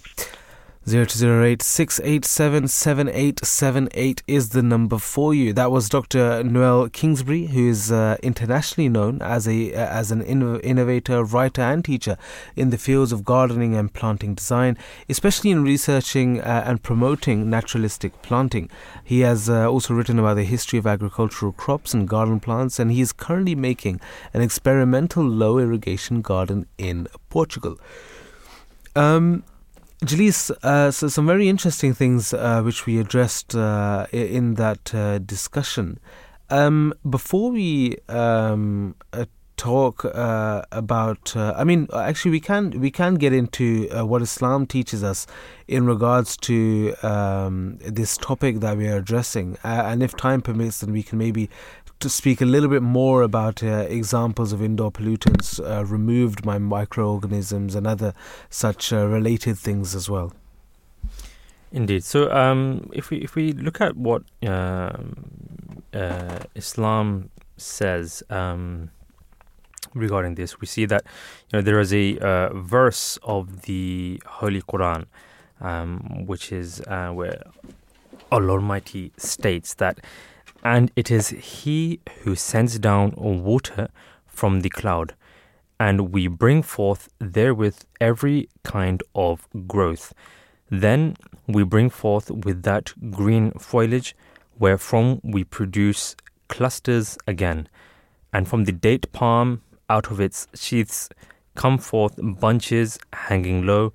0208 687 7878 is the number for you. That was Dr. Noel Kingsbury, who is uh, internationally known as a uh, as an innovator, writer, and teacher in the fields of gardening and planting design, especially in researching uh, and promoting naturalistic planting. He has uh, also written about the history of agricultural crops and garden plants, and he is currently making an experimental low irrigation garden in Portugal. Um, Jalees, uh, so some very interesting things uh, which we addressed uh, in that uh, discussion. Um, before we um, uh, talk uh, about, I mean, actually, we can we can get into what Islam teaches us in regards to um, this topic that we are addressing, and if time permits, then we can maybe to speak a little bit more about uh, examples of indoor pollutants uh, removed by microorganisms and other such uh, related things as well. Indeed. So, um, if we if we look at what um, uh, Islam says um, regarding this, we see that you know there is a uh, verse of the Holy Quran, um, which is uh, where Allah Almighty states that and it is He who sends down water from the cloud, and we bring forth therewith every kind of growth. Then we bring forth with that green foliage, wherefrom we produce clusters again, And from the date palm, out of its sheaths, come forth bunches hanging low,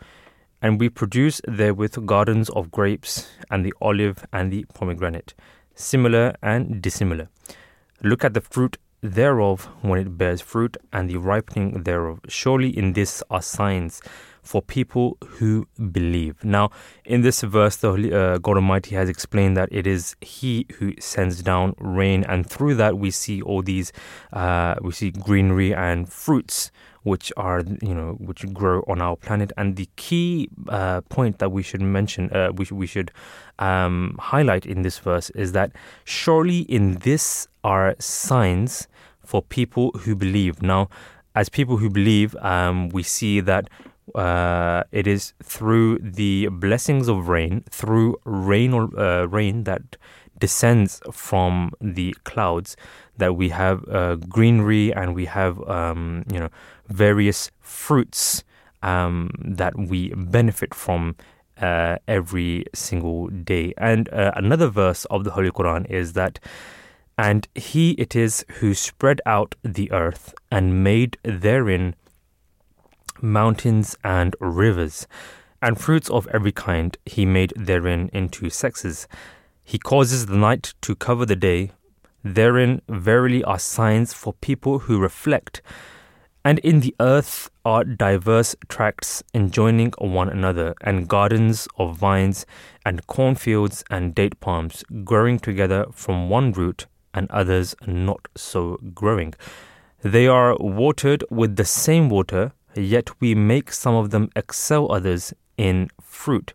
and we produce therewith gardens of grapes, and the olive and the pomegranate, similar and dissimilar. Look at the fruit thereof when it bears fruit, and the ripening thereof. Surely in this are signs for people who believe. Now, in this verse, the uh, God Almighty has explained that it is He who sends down rain, and through that we see all these, uh, we see greenery and fruits which are you know which grow on our planet. And the key uh, point that we should mention, uh, we, we should um, highlight in this verse is that surely in this are signs for people who believe. Now, as people who believe, um, we see that uh, it is through the blessings of rain, through rain or uh, rain that descends from the clouds, that we have uh, greenery and we have um, you know various fruits um, that we benefit from uh, every single day. And uh, another verse of the Holy Quran is that. And he it is who spread out the earth and made therein mountains and rivers, and fruits of every kind he made therein into sexes. He causes the night to cover the day. Therein verily are signs for people who reflect. And in the earth are diverse tracts enjoining one another, and gardens of vines, and cornfields and date palms, growing together from one root, and others not so growing. They are watered with the same water, yet we make some of them excel others in fruit.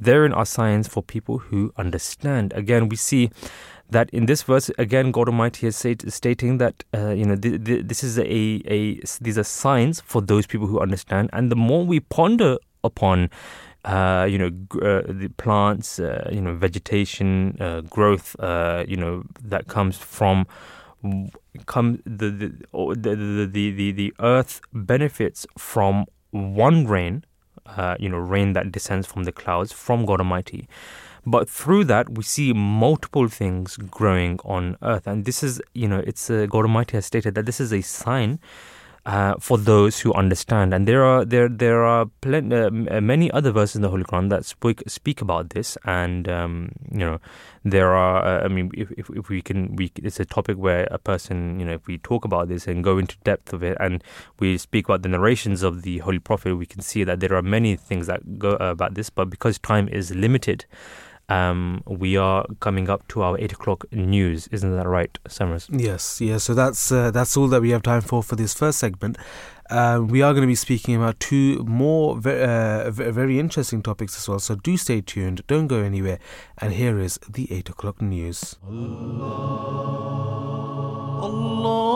Therein are signs for people who understand. Again, we see that in this verse, again, God Almighty is stating that uh, you know th- th- this is a, a these are signs for those people who understand, and the more we ponder upon. Uh, you know, uh, the plants, uh, you know, vegetation, uh, growth, uh, you know, that comes from come the the, the the the the earth benefits from one rain, you know, rain that descends from the clouds from God Almighty. But through that, we see multiple things growing on earth, and this is, you know, it's uh, God Almighty has stated that this is a sign uh, for those who understand. And there are there there are uh, uh, many other verses in the Holy Quran that speak speak about this. And um, you know, there are. Uh, I mean, if, if, if we can, we it's a topic where a person, you know, if we talk about this and go into depth of it, and we speak about the narrations of the Holy Prophet, we can see that there are many things that go uh, about this. But because time is limited um, we are coming up to our eight o'clock news. Isn't that right, Summers? Yes, yes. So that's uh, that's all that we have time for for this first segment. Uh, we are going to be speaking about two more ve- uh, very interesting topics as well. So do stay tuned. Don't go anywhere. And here is the eight o'clock news. Allah. Allah.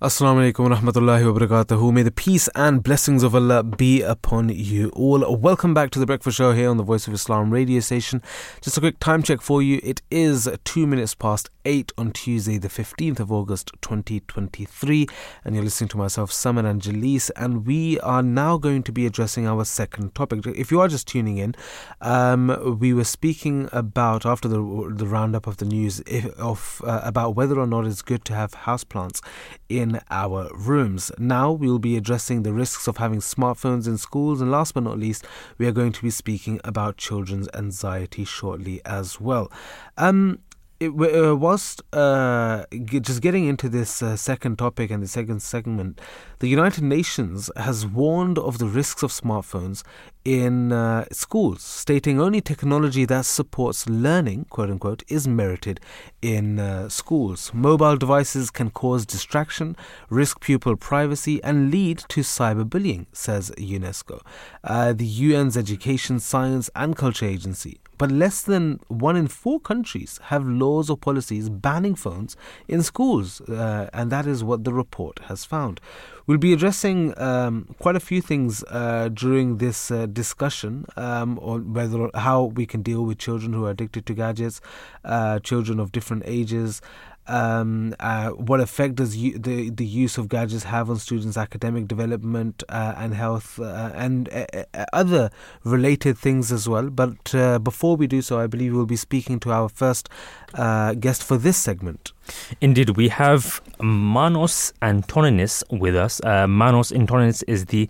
Assalamu alaikum rahmatullahi wa barakatuhu. May the peace and blessings of Allah be upon you all. Welcome back to the Breakfast Show here on the Voice of Islam radio station. Just a quick time check for you. It is two minutes past eight on Tuesday, the 15th of August 2023. And you're listening to myself, Sammar and Jalees. And we are now going to be addressing our second topic. If you are just tuning in, um, we were speaking about, after the, the roundup of the news, if, of uh, about whether or not it's good to have houseplants in in our rooms. Now we'll be addressing the risks of having smartphones in schools, and last but not least, we are going to be speaking about children's anxiety shortly as well. Um, it, uh, whilst uh, just getting into this uh, second topic and the second segment, the United Nations has warned of the risks of smartphones in uh, schools, stating only technology that supports learning, quote unquote, is merited in uh, schools. Mobile devices can cause distraction, risk pupil privacy, and lead to cyberbullying, says UNESCO. Uh, the UN's Education, Science and Culture Agency but less than one in four countries have laws or policies banning phones in schools, uh, and that is what the report has found. We'll be addressing um, quite a few things uh, during this uh, discussion um, on whether how we can deal with children who are addicted to gadgets, uh, children of different ages, um, uh, what effect does you, the the use of gadgets have on students' academic development uh, and health uh, and uh, uh, other related things as well. But uh, before we do so, I believe we'll be speaking to our first guest for this segment. Indeed, we have Manos Antoninis with us. Manos Antoninis is the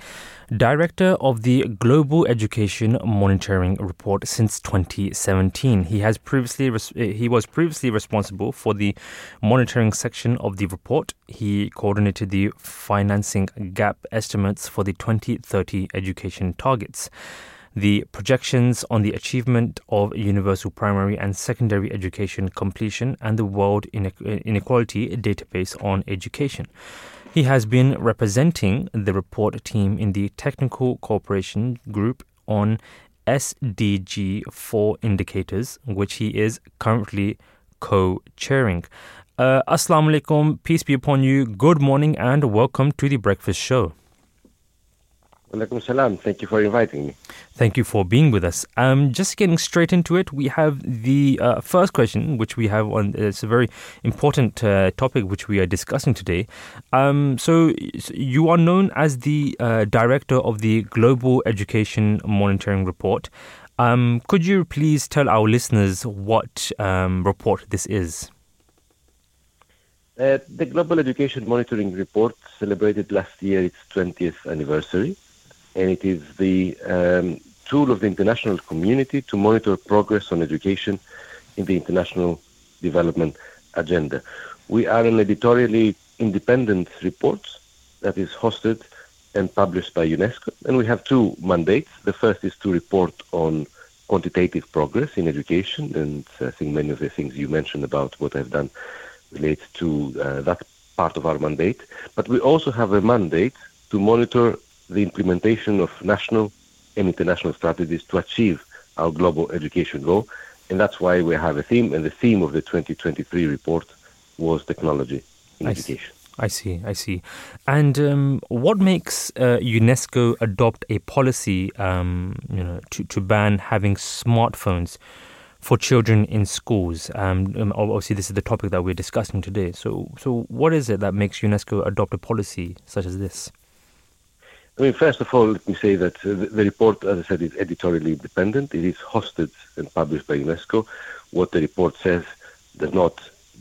Director of the Global Education Monitoring Report since 2017. He has previously eh, he was previously responsible for the monitoring section of the report. He coordinated the financing gap estimates for the 2030 education targets the projections on the achievement of universal primary and secondary education completion and the World Inequality Database on Education. He has been representing the report team in the Technical Cooperation Group on SDG 4 indicators, which he is currently co chairing. Uh, Assalamu alaikum, peace be upon you. Good morning and welcome to the Breakfast Show. Walaikum salam. Thank you for inviting me. Thank you for being with us. Um, just getting straight into it, we have the uh, first question, which we have on. It's a very important uh, topic which we are discussing today. Um, so, you are known as the uh, director of the Global Education Monitoring Report. Um, could you please tell our listeners what um, report this is? Uh, the Global Education Monitoring Report celebrated last year its 20th anniversary and it is the um, tool of the international community to monitor progress on education in the international development agenda. We are an editorially independent report that is hosted and published by UNESCO, and we have two mandates. The first is to report on quantitative progress in education, and I think many of the things you mentioned about what I've done relate to uh, that part of our mandate. But we also have a mandate to monitor the implementation of national and international strategies to achieve our global education goal. And that's why we have a theme, and the theme of the 2023 report was technology in I education. See. I see, I see. And um, what makes uh, UNESCO adopt a policy, um, you know, to, to ban having smartphones for children in schools? Um, um obviously, this is the topic that we're discussing today. So, so what is it that makes UNESCO adopt a policy such as this? I mean, first of all, let me say that uh, the report, as I said, is editorially independent. It is hosted and published by UNESCO. What the report says does not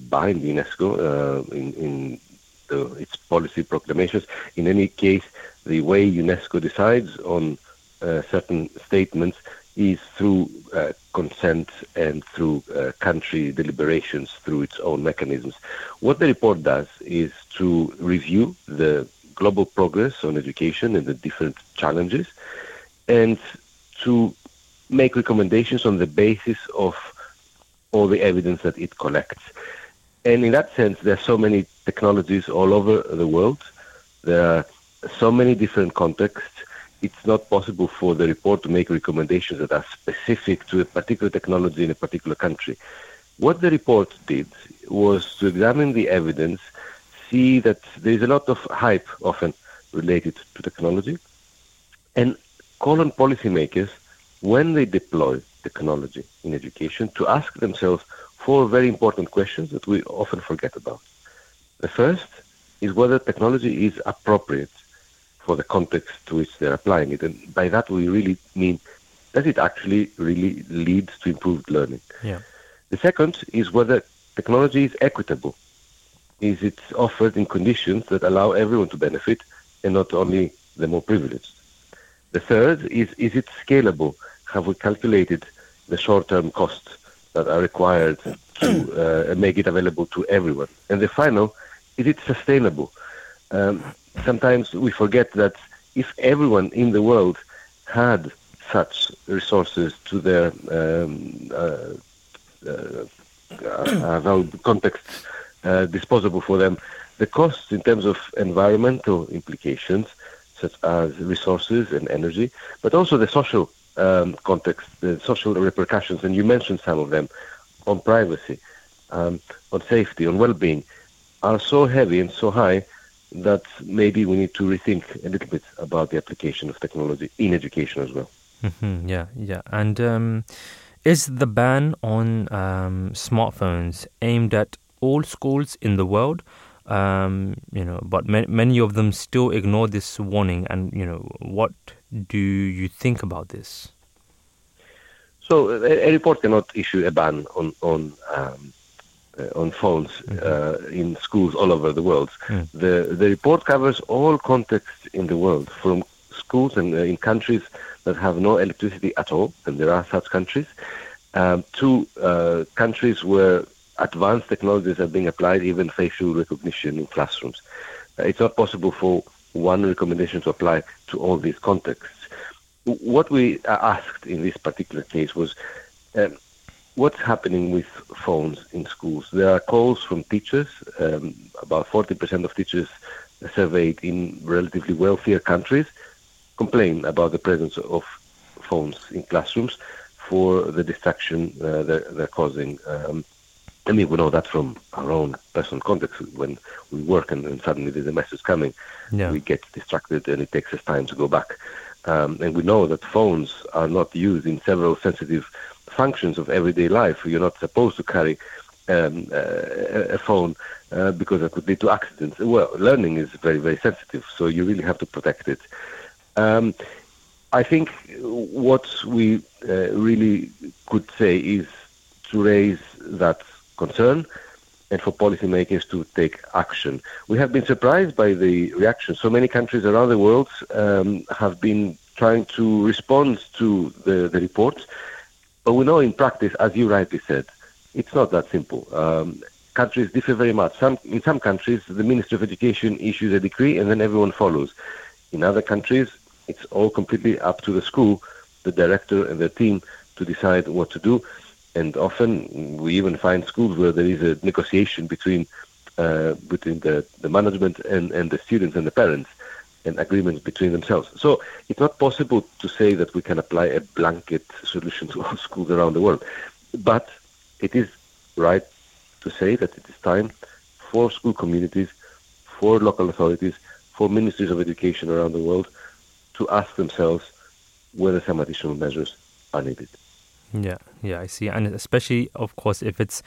bind UNESCO uh, in, in the, its policy proclamations. In any case, the way UNESCO decides on uh, certain statements is through uh, consent and through uh, country deliberations through its own mechanisms. What the report does is to review the global progress on education and the different challenges, and to make recommendations on the basis of all the evidence that it collects. And in that sense, there are so many technologies all over the world. There are so many different contexts. It's not possible for the report to make recommendations that are specific to a particular technology in a particular country. What the report did was to examine the evidence see that there is a lot of hype often related to technology and call on policymakers when they deploy technology in education to ask themselves four very important questions that we often forget about. The first is whether technology is appropriate for the context to which they're applying it. And by that, we really mean does it actually really lead to improved learning? Yeah. The second is whether technology is equitable is it's offered in conditions that allow everyone to benefit and not only the more privileged. The third is, is it scalable? Have we calculated the short-term costs that are required to uh, make it available to everyone? And the final, is it sustainable? Um, sometimes we forget that if everyone in the world had such resources to their um, uh, uh, uh context uh, disposable for them. The costs in terms of environmental implications, such as resources and energy, but also the social um, context, the social repercussions, and you mentioned some of them, on privacy, um, on safety, on well-being, are so heavy and so high that maybe we need to rethink a little bit about the application of technology in education as well. Mm-hmm, yeah, yeah. And um, is the ban on um, smartphones aimed at all schools in the world? Um, you know, but ma- many of them still ignore this warning. And you know, what do you think about this? So a, a report cannot issue a ban on on um, uh, on phones Mm-hmm. uh, in schools all over the world. Mm. The the report covers all contexts in the world, from schools and uh, in countries that have no electricity at all, and there are such countries, um, to uh, countries where advanced technologies are being applied, even facial recognition in classrooms. Uh, it's not possible for one recommendation to apply to all these contexts. What we asked in this particular case was um, what's happening with phones in schools. There are calls from teachers. Um, about 40% of teachers surveyed in relatively wealthier countries complain about the presence of phones in classrooms for the distraction uh, they're, they're causing. Um, I mean, we know that from our own personal context. When we work and, and suddenly there's a message coming, Yeah. we get distracted and it takes us time to go back. Um, and we know that phones are not used in several sensitive functions of everyday life. You're not supposed to carry um, uh, a phone uh, because that could lead to accidents. Well, learning is very, very sensitive, so you really have to protect it. Um, I think what we uh, really could say is to raise that concern and for policymakers to take action. We have been surprised by the reaction. So many countries around the world um, have been trying to respond to the, the report, but we know in practice, as you rightly said, it's not that simple. Um, countries differ very much. Some, in some countries, the Ministry of Education issues a decree and then everyone follows. In other countries, it's all completely up to the school, the director and the team to decide what to do. And often we even find schools where there is a negotiation between uh, between the, the management and, and the students and the parents and agreements between themselves. So it's not possible to say that we can apply a blanket solution to all schools around the world. But it is right to say that it is time for school communities, for local authorities, for ministries of education around the world to ask themselves whether some additional measures are needed. Yeah, yeah, I see, and especially, of course, if it's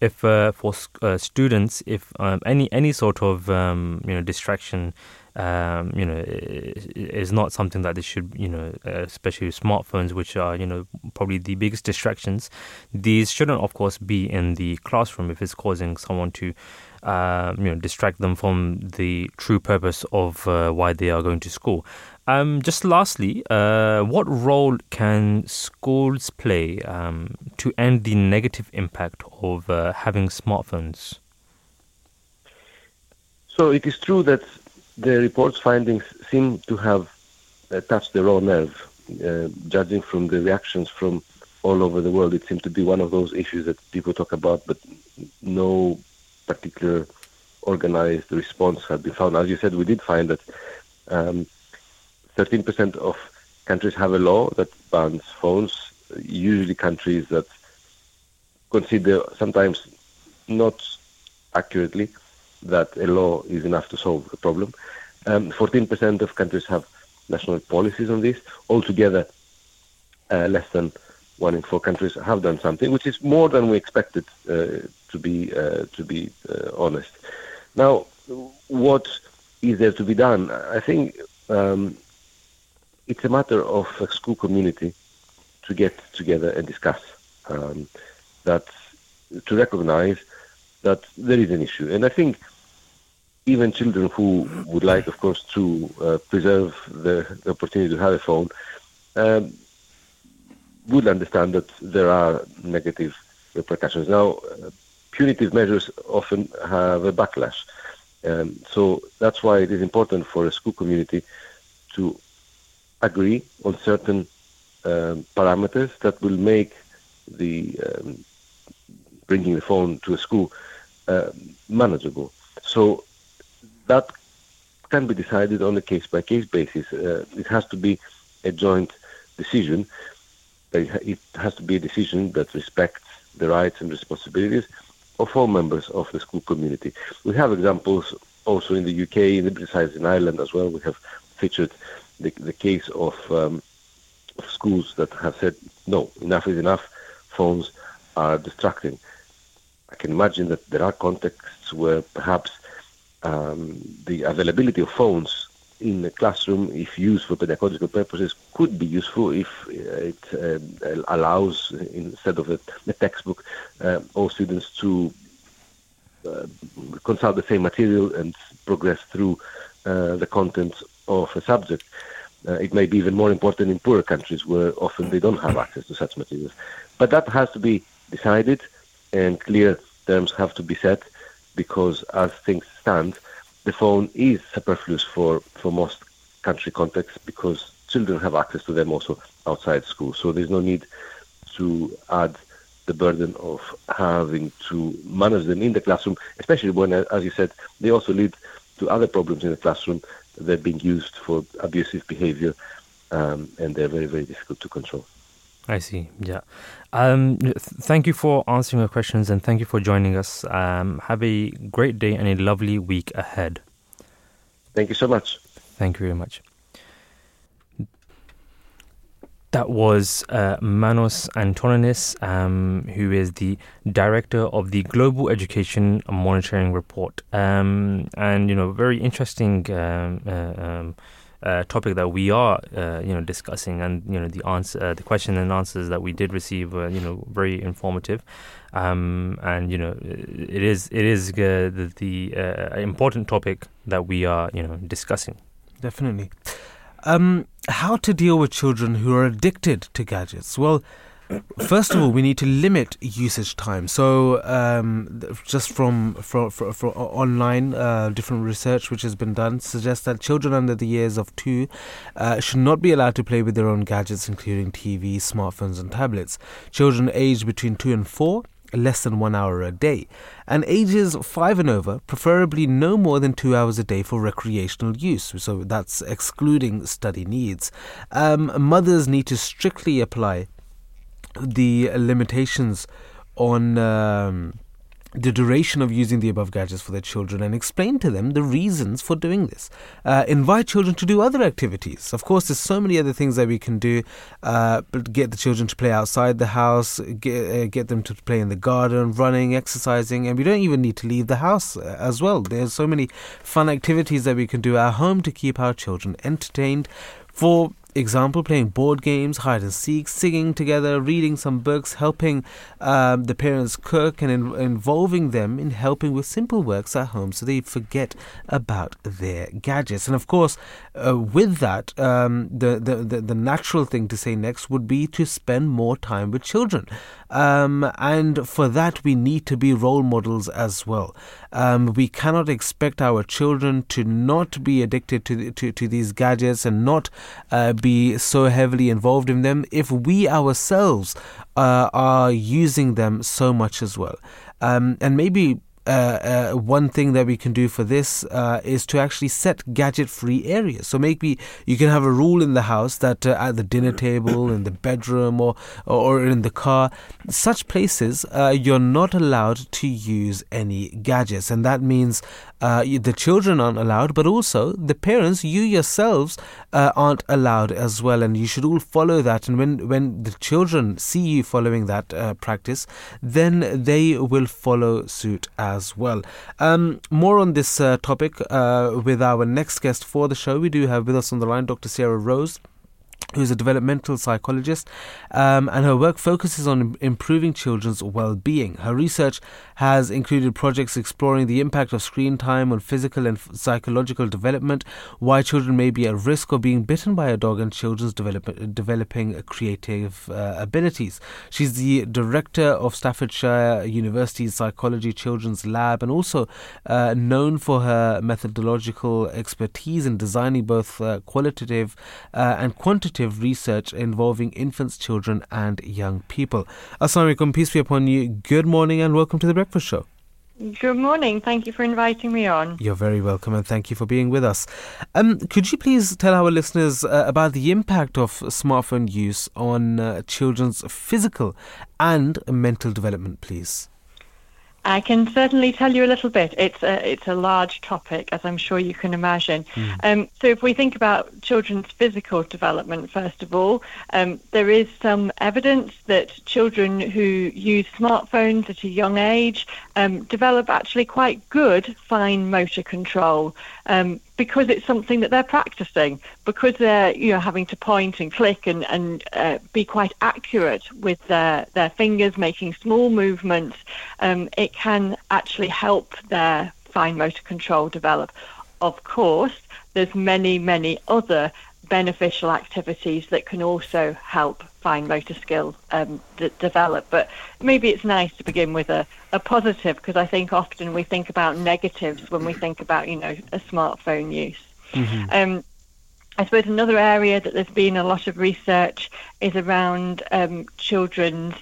if uh, for uh, students, if um, any any sort of um, you know distraction, um, you know, is not something that they should, you know, uh, especially smartphones, which are you know probably the biggest distractions. These shouldn't, of course, be in the classroom if it's causing someone to. Um, you know, distract them from the true purpose of uh, why they are going to school. Um, just lastly, uh, what role can schools play um, to end the negative impact of uh, having smartphones? So it is true that the report's findings seem to have uh, touched the raw nerve. Uh, judging from the reactions from all over the world, it seemed to be one of those issues that people talk about, but no particular organized response had been found. As you said, we did find that um, 13% of countries have a law that bans phones, usually countries that consider sometimes not accurately that a law is enough to solve the problem. Um, 14% of countries have national policies on this. Altogether, uh, less than one in four countries have done something, which is more than we expected, uh, to be uh, to be uh, honest. Now, what is there to be done? I think um, it's a matter of a school community to get together and discuss um, that, to recognize that there is an issue. And I think even children who would like, of course, to uh, preserve the, the opportunity to have a phone um, would understand that there are negative repercussions. Now, uh, punitive measures often have a backlash. Um, so that's why it is important for a school community to agree on certain um, parameters that will make the um, bringing the phone to a school uh, manageable. So that can be decided on a case-by-case basis. Uh, it has to be a joint decision. It has to be a decision that respects the rights and responsibilities of all members of the school community. We have examples also in the UK, in the British Isles, in Ireland as well, we have featured the, the case of, um, schools that have said, no, enough is enough, phones are distracting. I can imagine that there are contexts where perhaps um, the availability of phones in the classroom, if used for pedagogical purposes, could be useful if it uh, allows, instead of a, a textbook, uh, all students to uh, consult the same material and progress through uh, the content of a subject. Uh, it may be even more important in poorer countries where often they don't have access to such materials. But that has to be decided and clear terms have to be set because as things stand, the phone is superfluous for, for most country contexts because children have access to them also outside school. So there's no need to add the burden of having to manage them in the classroom, especially when, as you said, they also lead to other problems in the classroom. They're being used for abusive behavior um, and they're very, very difficult to control. I see. Yeah. Um, th- thank you for answering our questions and thank you for joining us. Um, have a great day and a lovely week ahead. Thank you so much. Thank you very much. That was uh, Manos Antoninis, um, who is the director of the Global Education Monitoring Report. Um, and, you know, very interesting um, uh, um, uh, topic that we are, uh, you know, discussing, and you know, the answer, uh, the question and answers that we did receive were, you know, very informative, um, and you know, it is it is uh, the, the important topic that we are, you know, discussing. Definitely. Um, how to deal with children who are addicted to gadgets? Well, First of all, we need to limit usage time. So, um, just from, from, online, uh, different research which has been done suggests that children under the years of two uh, should not be allowed to play with their own gadgets, including TV, smartphones, and tablets. Children aged between two and four less than one hour a day, and ages five and over, preferably no more than two hours a day for recreational use. So that's excluding study needs. Um, mothers need to strictly apply the limitations on um, the duration of using the above gadgets for their children and explain to them the reasons for doing this. Uh, invite children to do other activities. Of course, there's so many other things that we can do, uh, but get the children to play outside the house, get, uh, get them to play in the garden, running, exercising, and we don't even need to leave the house uh, as well. There's so many fun activities that we can do at home to keep our children entertained. For example, playing board games, hide and seek, singing together, reading some books, helping um, the parents cook, and in- involving them in helping with simple works at home so they forget about their gadgets. And of course, uh, with that, um, the, the, the, the, natural thing to say next would be to spend more time with children. Um, and for that, we need to be role models as well. Um, we cannot expect our children to not be addicted to, to, to these gadgets and not uh, be so heavily involved in them if we ourselves uh, are using them so much as well. Um, and maybe uh, uh, one thing that we can do for this uh, is to actually set gadget free areas. So maybe you can have a rule in the house that uh, at the dinner table, in the bedroom, or, or in the car, such places uh, you're not allowed to use any gadgets. And that means uh, the children aren't allowed, but also the parents, you yourselves, aren't allowed as well. And you should all follow that. And when, when the children see you following that practice, then they will follow suit as as well. Um, more on this uh, topic uh, with our next guest for the show. We do have with us on the line Dr. Sarah Rose who's a developmental psychologist, um, and her work focuses on improving children's well being. Her research has included projects exploring the impact of screen time on physical and psychological development, why children may be at risk of being bitten by a dog, and children's develop- developing creative uh, abilities. She's the director of Staffordshire University's Psychology Children's Lab and also uh, known for her methodological expertise in designing both uh, qualitative uh, and quantitative research involving infants, children, and young people. Assalamu alaikum, peace be upon you. Good morning and welcome to the Breakfast Show. Good morning. Thank you for inviting me on. You're very welcome and thank you for being with us. Um, could you please tell our listeners uh, about the impact of smartphone use on uh, children's physical and mental development, please? I can certainly tell you a little bit. It's a it's a large topic, as I'm sure you can imagine. Mm. Um, so, if we think about children's physical development, first of all, um, there is some evidence that children who use smartphones at a young age um, develop actually quite good fine motor control. Um, because it's something that they're practicing, because they're you know having to point and click and and uh, be quite accurate with their their fingers, making small movements. Um, it can actually help their fine motor control develop. Of course, there's many many other beneficial activities that can also help fine motor skills um, d- develop. But maybe it's nice to begin with a, a positive because I think often we think about negatives when we think about, you know, a smartphone use. Mm-hmm. Um, I suppose another area that there's been a lot of research is around um, children's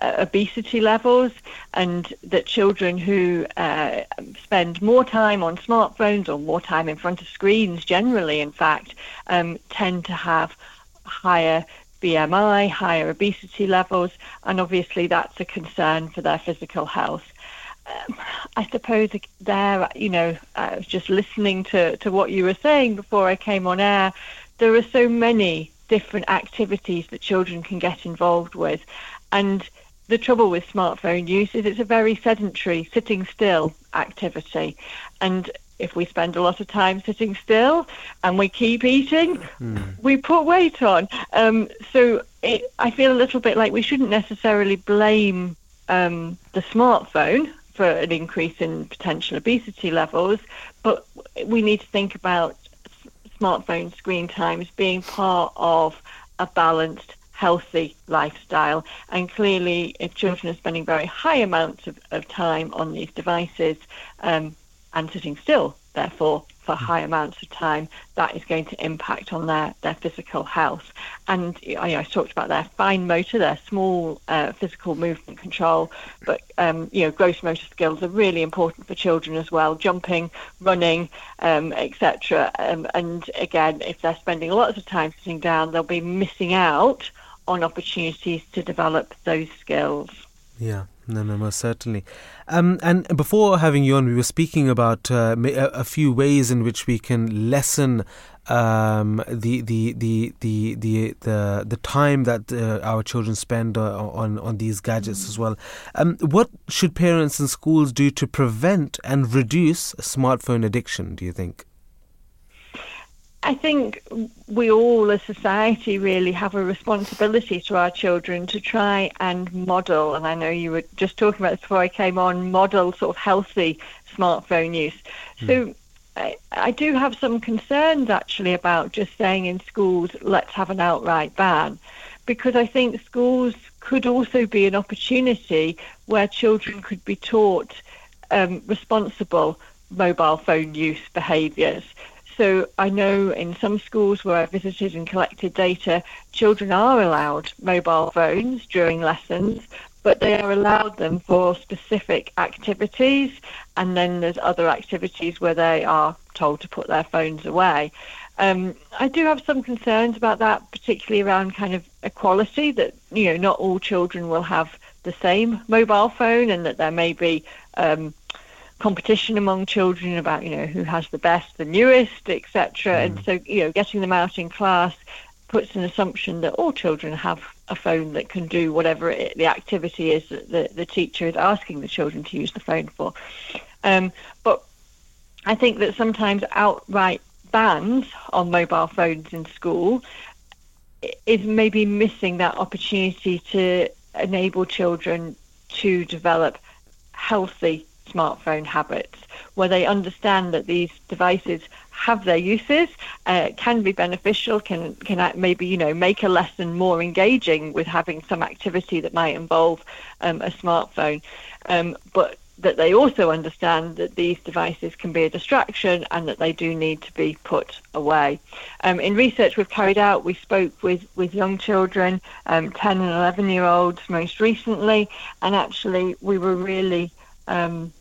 uh, obesity levels, and that children who uh, spend more time on smartphones or more time in front of screens, generally, in fact, um, tend to have higher BMI, higher obesity levels, and obviously that's a concern for their physical health. Um, I suppose there, you know, I was just listening to, to what you were saying before I came on air. There are so many different activities that children can get involved with. And the trouble with smartphone use is it's a very sedentary, sitting still activity. And if we spend a lot of time sitting still and we keep eating, mm. we put weight on. Um, so it, I feel a little bit like we shouldn't necessarily blame um, the smartphone for an increase in potential obesity levels, but we need to think about smartphone screen times being part of a balanced healthy lifestyle. And clearly, if children are spending very high amounts of, of time on these devices, um, and sitting still, therefore, for high amounts of time, that is going to impact on their, their physical health. And you know, I talked about their fine motor, their small uh, physical movement control, but um, you know, gross motor skills are really important for children as well, jumping, running, um, etc. Um, and again, if they're spending lots of time sitting down, they'll be missing out on opportunities to develop those skills. Yeah. No, no, most certainly. Um, and before having you on, we were speaking about uh, a, few ways in which we can lessen um, the, the, the, the, the, the, the time that uh, our children spend uh, on, on these gadgets as well. Um, what should parents and schools do to prevent and reduce smartphone addiction, do you think? I think we all as society really have a responsibility to our children to try and model, and I know you were just talking about this before I came on, model sort of healthy smartphone use. Mm. So I, I do have some concerns actually about just saying in schools, let's have an outright ban, because I think schools could also be an opportunity where children could be taught um, responsible mobile phone use behaviours. So I know in some schools where I visited and collected data, children are allowed mobile phones during lessons, but they are allowed them for specific activities, and then there's other activities where they are told to put their phones away. Um, I do have some concerns about that, particularly around kind of equality, that you know not all children will have the same mobile phone, and that there may be um, competition among children about you know who has the best, the newest, etc. Mm. And so you know getting them out in class puts an assumption that all children have a phone that can do whatever it, the activity is that the, the teacher is asking the children to use the phone for. Um, but I think that sometimes outright bans on mobile phones in school is maybe missing that opportunity to enable children to develop healthy smartphone habits, where they understand that these devices have their uses, uh, can be beneficial, can can maybe you know make a lesson more engaging with having some activity that might involve um, a smartphone, um, but that they also understand that these devices can be a distraction and that they do need to be put away. Um, in research we've carried out, we spoke with, with young children, um, 10 and 11 year olds most recently, and actually we were really um,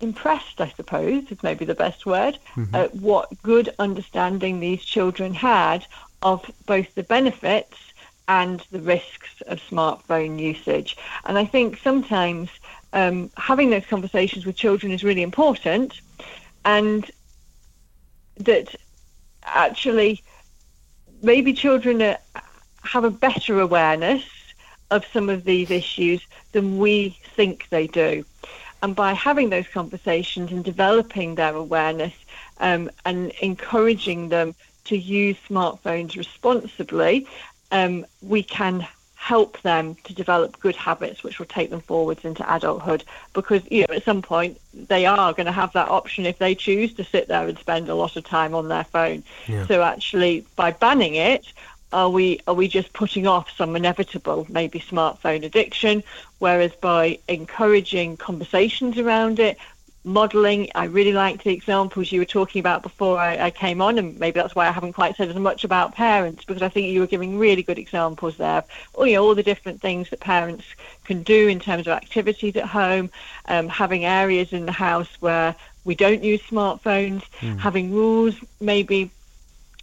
impressed, I suppose, is maybe the best word, mm-hmm. at what good understanding these children had of both the benefits and the risks of smartphone usage. And I think sometimes um, having those conversations with children is really important, and that actually maybe children are, have a better awareness of some of these issues than we think they do. And by having those conversations and developing their awareness um, and encouraging them to use smartphones responsibly, um, we can help them to develop good habits which will take them forwards into adulthood because you know at some point they are going to have that option if they choose to sit there and spend a lot of time on their phone yeah. so actually by banning it are we are we just putting off some inevitable maybe smartphone addiction whereas by encouraging conversations around it modelling. I really liked the examples you were talking about before I, I, came on, and maybe that's why I haven't quite said as much about parents because I think you were giving really good examples there. All, you know, all the different things that parents can do in terms of activities at home, um, having areas in the house where we don't use smartphones, mm. having rules maybe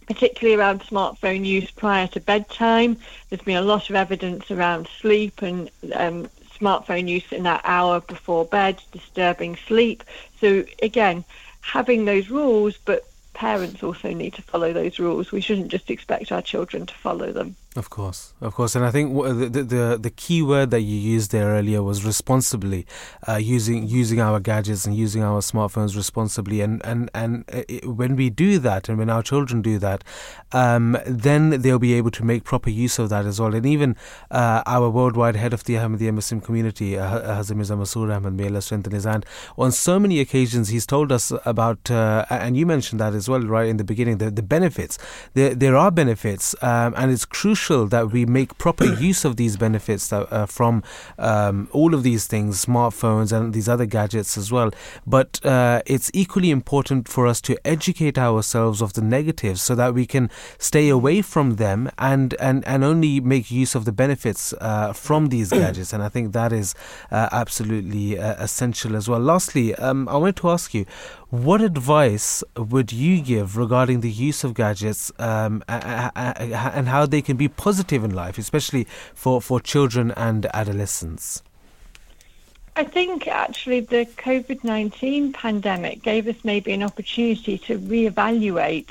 particularly around smartphone use prior to bedtime. There's been a lot of evidence around sleep and um, smartphone use in that hour before bed, disturbing sleep. So again, having those rules, but parents also need to follow those rules. We shouldn't just expect our children to follow them. Of course, of course, and I think the the the key word that you used there earlier was responsibly, uh, using using our gadgets and using our smartphones responsibly, and and and uh, it, when we do that, and when our children do that, um, then they'll be able to make proper use of that as well. And even uh, our worldwide head of the Ahmadiyya Muslim community, uh, Hazrat Mirza Masroor Ahmad, may Allah strengthen his hand, on so many occasions he's told us about, uh, and you mentioned that as well, right in the beginning, the, the benefits. There there are benefits, um, and it's crucial crucial that we make proper use of these benefits that, uh, from um, all of these things, smartphones and these other gadgets as well. But uh, it's equally important for us to educate ourselves of the negatives so that we can stay away from them and, and, and only make use of the benefits uh, from these gadgets. And I think that is uh, absolutely uh, essential as well. Lastly, um, I wanted to ask you what advice would you give regarding the use of gadgets um, and how they can be positive in life, especially for, for children and adolescents? I think actually the COVID 19 pandemic gave us maybe an opportunity to reevaluate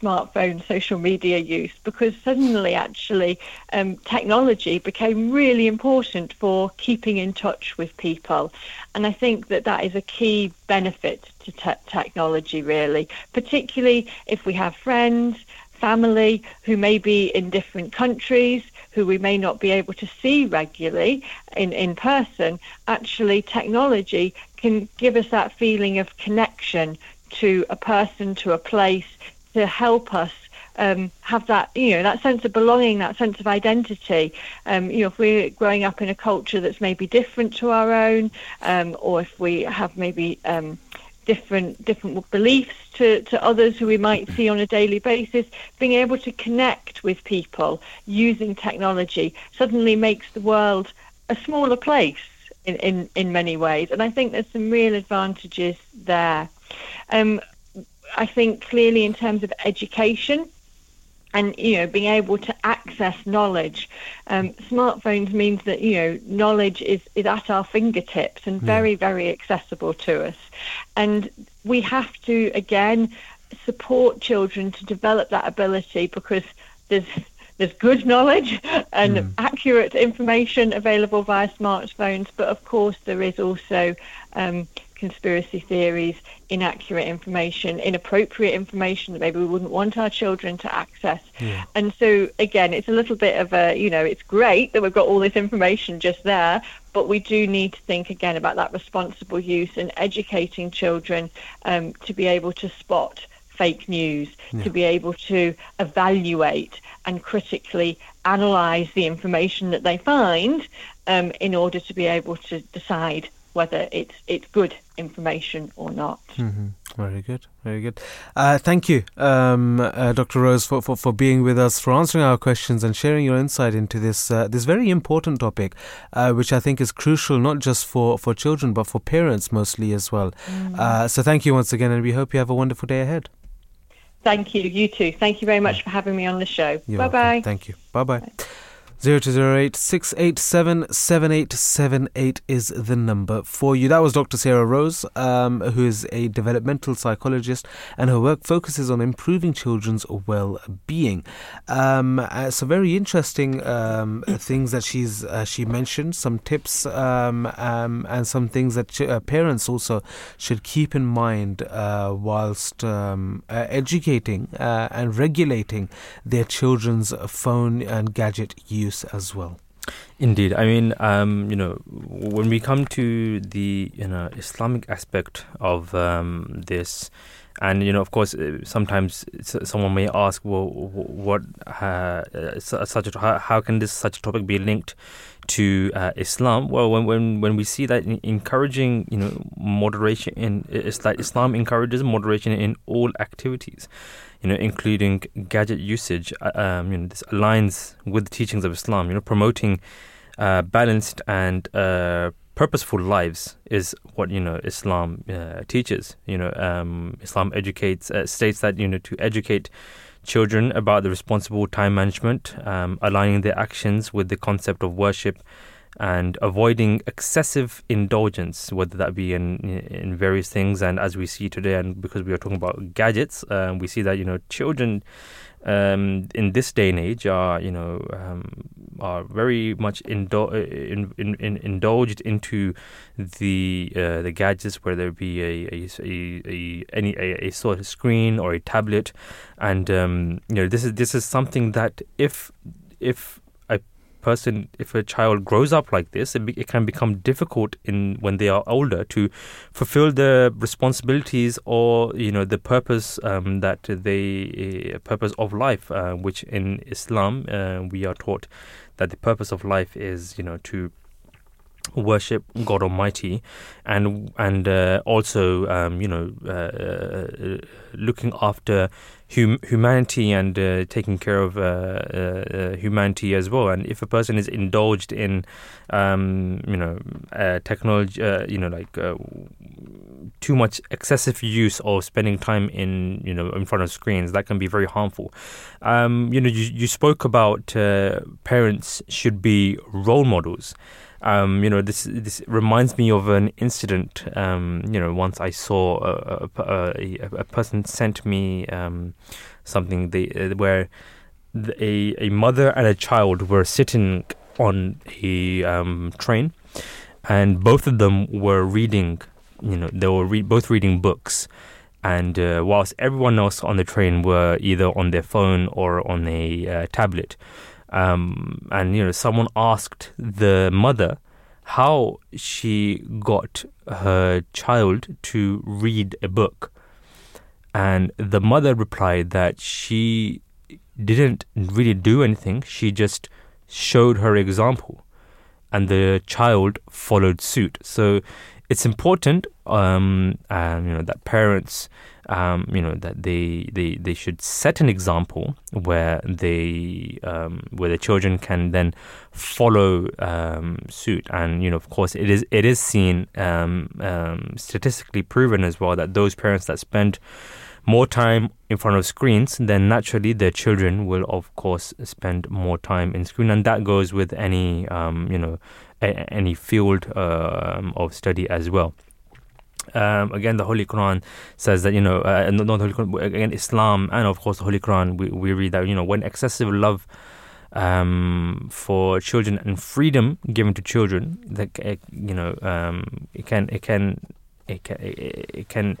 smartphone social media use because suddenly actually um, technology became really important for keeping in touch with people. And I think that that is a key benefit to te- technology really. Particularly if we have friends family who may be in different countries who we may not be able to see regularly in, in person, actually technology can give us that feeling of connection to a person, to a place, to help us um, have that, you know, that sense of belonging, that sense of identity. Um, you know, if we're growing up in a culture that's maybe different to our own, um, or if we have maybe um, different different beliefs to, to others who we might see on a daily basis, being able to connect with people using technology suddenly makes the world a smaller place in, in, in many ways. And I think there's some real advantages there. Um, I think clearly in terms of education and you know being able to access knowledge um, smartphones means that you know knowledge is, is at our fingertips and very yeah. very accessible to us and we have to again support children to develop that ability because there's there's good knowledge and mm. accurate information available via smartphones but of course there is also um, conspiracy theories, inaccurate information, inappropriate information that maybe we wouldn't want our children to access. Yeah. And so, again, it's a little bit of a, you know, it's great that we've got all this information just there, but we do need to think again about that responsible use and educating children um, to be able to spot fake news, yeah. to be able to evaluate and critically analyze the information that they find um, in order to be able to decide whether it's it's good information or not. Mm-hmm. Very good, very good. Uh, thank you, um, uh, Dr. Rose, for, for, for being with us, for answering our questions and sharing your insight into this uh, this very important topic, uh, which I think is crucial not just for, for children but for parents mostly as well. Mm. Uh, so thank you once again, and we hope you have a wonderful day ahead. Thank you. You too. Thank you very much for having me on the show. Bye bye. Thank you. Bye bye. 0208 687 7878 is the number for you. That was Dr. Sarah Rose, um, who is a developmental psychologist, and her work focuses on improving children's well being. Um, uh, so, very interesting um, things that she's uh, she mentioned, some tips um, um, and some things that ch- uh, parents also should keep in mind uh, whilst um, uh, educating uh, and regulating their children's phone and gadget use as well. Indeed, I mean, um, you know, when we come to the you know Islamic aspect of um, this, and you know, of course, uh, sometimes someone may ask, well, what uh, such a, how, can this such a topic be linked to uh, Islam? Well, when when when we see that encouraging, you know, moderation in Islam encourages moderation in all activities you know, including gadget usage, uh, um, you know, this aligns with the teachings of Islam. You know, promoting uh, balanced and uh, purposeful lives is what you know Islam uh, teaches. You know, um, Islam educates uh, states that you know to educate children about the responsible time management, um, aligning their actions with the concept of worship and avoiding excessive indulgence, whether that be in in various things. And as we see today, and because we are talking about gadgets, um, we see that you know children um, in this day and age are you know um, are very much indul- in, in, in, indulged into the uh, the gadgets, whether it be a a, a, a any a, a, sort of screen or a tablet, and um, you know this is this is something that if if person, if a child grows up like this, it, be, it can become difficult in when they are older to fulfill the responsibilities or you know the purpose um, that they uh, purpose of life, uh, which in Islam uh, we are taught that the purpose of life is you know to worship God Almighty, and and uh, also um, you know uh, uh, looking after hum- humanity and uh, taking care of uh, uh, humanity as well. And if a person is indulged in um, you know technology, you know like too much excessive use of spending time in you know in front of screens that can be very harmful. Um, you know you you spoke about parents should be role models. Um, you know, this this reminds me of an incident. Um, you know, once I saw a, a, a, a person sent me um, something they, uh, where a a mother and a child were sitting on a um, train, and both of them were reading. You know, they were re- both reading books. And uh, whilst everyone else on the train were either on their phone or on a uh, tablet, um, and you know, someone asked the mother how she got her child to read a book, and the mother replied that she didn't really do anything. She just showed her example, and the child followed suit. So it's important, um, and, you know, that parents um, you know that they, they they should set an example where they um, where the children can then follow um, suit. And you know of course it is it is seen um, um, statistically proven as well that those parents that spend more time in front of screens then naturally their children will of course spend more time in screen. And that goes with any um, you know a, any field of study as well um, again, the Holy Quran says that you know, uh, not the Holy Quran, again, Islam and of course the Holy Quran. We, we read that you know when excessive love um, for children and freedom given to children, that uh, you know, um, it can it can it can it can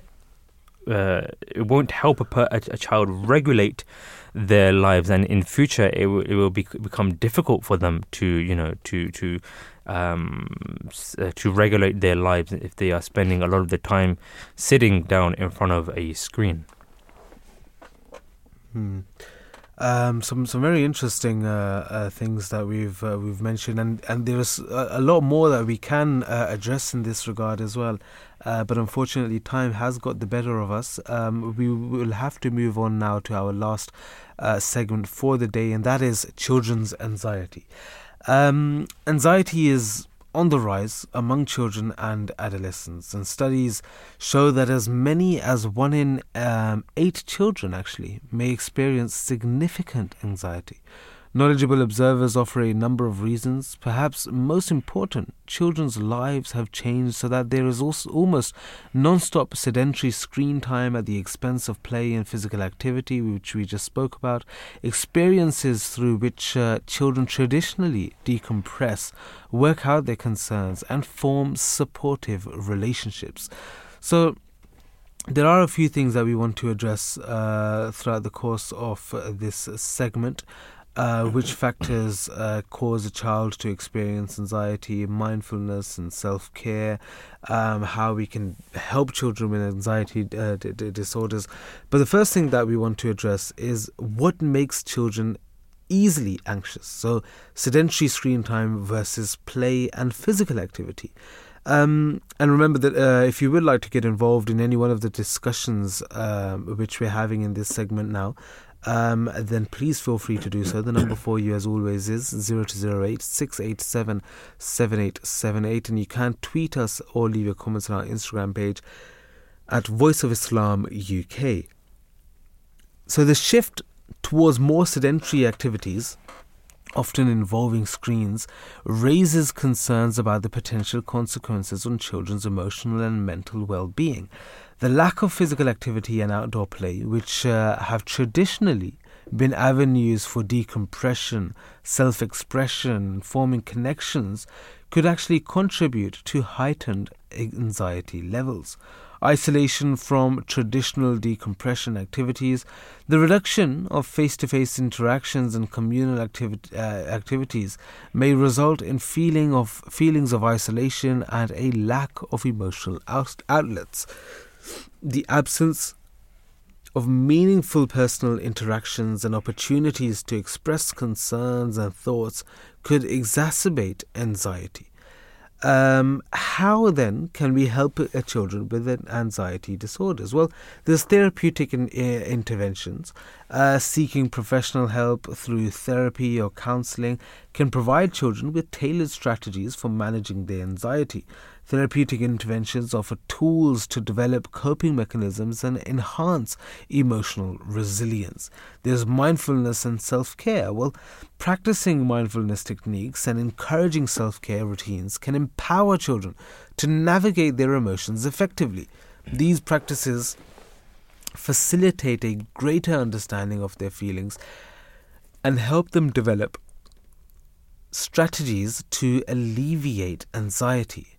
uh, it won't help a, per, a, a, child regulate their lives, and in future it will, it will be, become difficult for them to you know to to um, uh, to regulate their lives if they are spending a lot of the time sitting down in front of a screen. Hmm. Um, some some very interesting uh, uh, things that we've uh, we've mentioned, and and there's a, a, lot more that we can uh, address in this regard as well. Uh, but unfortunately, time has got the better of us. Um, we will have to move on now to our last uh, segment for the day, and that is children's anxiety. Um, anxiety is on the rise among children and adolescents, and studies show that as many as one in um, eight children actually may experience significant anxiety. Knowledgeable observers offer a number of reasons. Perhaps most important, children's lives have changed so that there is also almost non stop sedentary screen time at the expense of play and physical activity, which we just spoke about. Experiences through which uh, children traditionally decompress, work out their concerns, and form supportive relationships. So, there are a few things that we want to address uh, throughout the course of uh, this segment. Uh, which factors uh, cause a child to experience anxiety, mindfulness, and self care, um, how we can help children with anxiety uh, d- d- disorders. But the first thing that we want to address is what makes children easily anxious. So, sedentary screen time versus play and physical activity. Um, and remember that uh, if you would like to get involved in any one of the discussions um, which we're having in this segment now, um, then please feel free to do so. The number for you, as always, is 0208 687 7878. And you can tweet us or leave your comments on our Instagram page at Voice of Islam UK. So the shift towards more sedentary activities often involving screens, raises concerns about the potential consequences on children's emotional and mental well being. The lack of physical activity and outdoor play, which uh, have traditionally been avenues for decompression, self expression, forming connections, could actually contribute to heightened anxiety levels isolation from traditional decompression activities, the reduction of face to face interactions and communal activi- uh, activities may result in feeling of, feelings of isolation and a lack of emotional out- outlets. The absence of meaningful personal interactions and opportunities to express concerns and thoughts could exacerbate anxiety. Um, how then can we help uh, children with anxiety disorders? Well, there's therapeutic in, uh, interventions. Uh, seeking professional help through therapy or counseling can provide children with tailored strategies for managing their anxiety. Therapeutic interventions offer tools to develop coping mechanisms and enhance emotional resilience. There's mindfulness and self care. Well, practicing mindfulness techniques and encouraging self care routines can empower children to navigate their emotions effectively. These practices facilitate a greater understanding of their feelings and help them develop strategies to alleviate anxiety.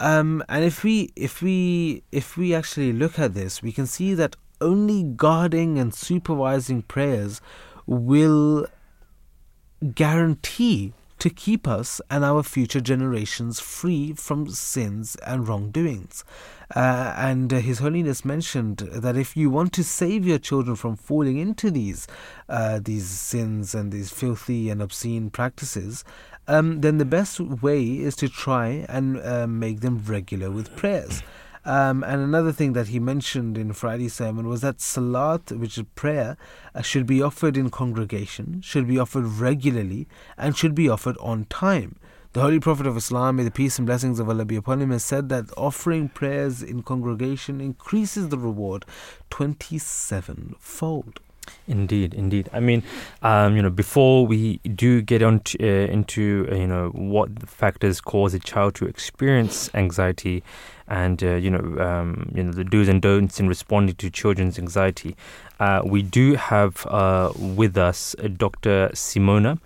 Um, and if we if we if we actually look at this, we can see that only guarding and supervising prayers will guarantee to keep us and our future generations free from sins and wrongdoings. Uh, and uh, His Holiness mentioned that if you want to save your children from falling into these uh, these sins and these filthy and obscene practices, um, then the best way is to try and uh, make them regular with prayers. Um, and another thing that he mentioned in Friday's sermon was that salat, which is prayer, uh, should be offered in congregation, should be offered regularly, and should be offered on time. The Holy Prophet of Islam, may the peace and blessings of Allah be upon him, has said that offering prayers in congregation increases the reward 27 fold. Indeed, indeed. I mean, um, you know, before we do get on to, uh, into uh, you know what factors cause a child to experience anxiety, and uh, you know, um, you know the do's and don'ts in responding to children's anxiety, uh, we do have uh, with us Dr. Simona.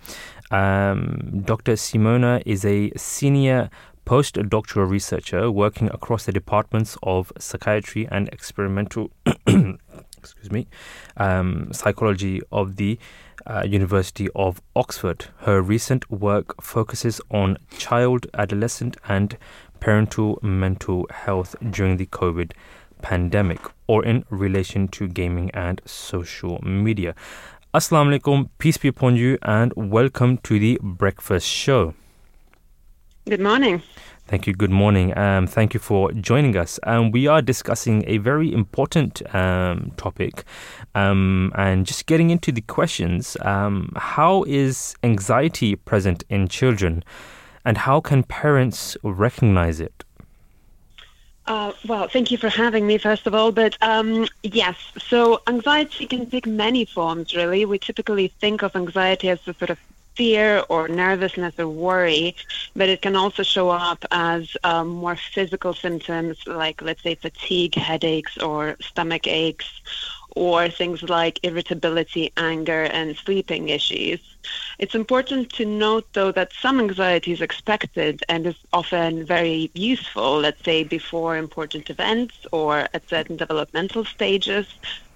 Um, Dr. Simona is a senior postdoctoral researcher working across the departments of psychiatry and experimental excuse me, um, psychology of the uh, University of Oxford. Her recent work focuses on child, adolescent, and parental mental health during the COVID pandemic or in relation to gaming and social media. Assalamu alaikum, peace be upon you, and welcome to the breakfast show. Good morning. Thank you. Good morning. Um, thank you for joining us. Um, we are discussing a very important um, topic um, and just getting into the questions. Um, how is anxiety present in children and how can parents recognize it? Uh, well, thank you for having me, first of all. But um, yes, so anxiety can take many forms, really. We typically think of anxiety as a sort of fear or nervousness or worry, but it can also show up as um, more physical symptoms like, let's say, fatigue, headaches, or stomach aches, or things like irritability, anger, and sleeping issues. It's important to note, though, that some anxiety is expected and is often very useful, let's say before important events or at certain developmental stages.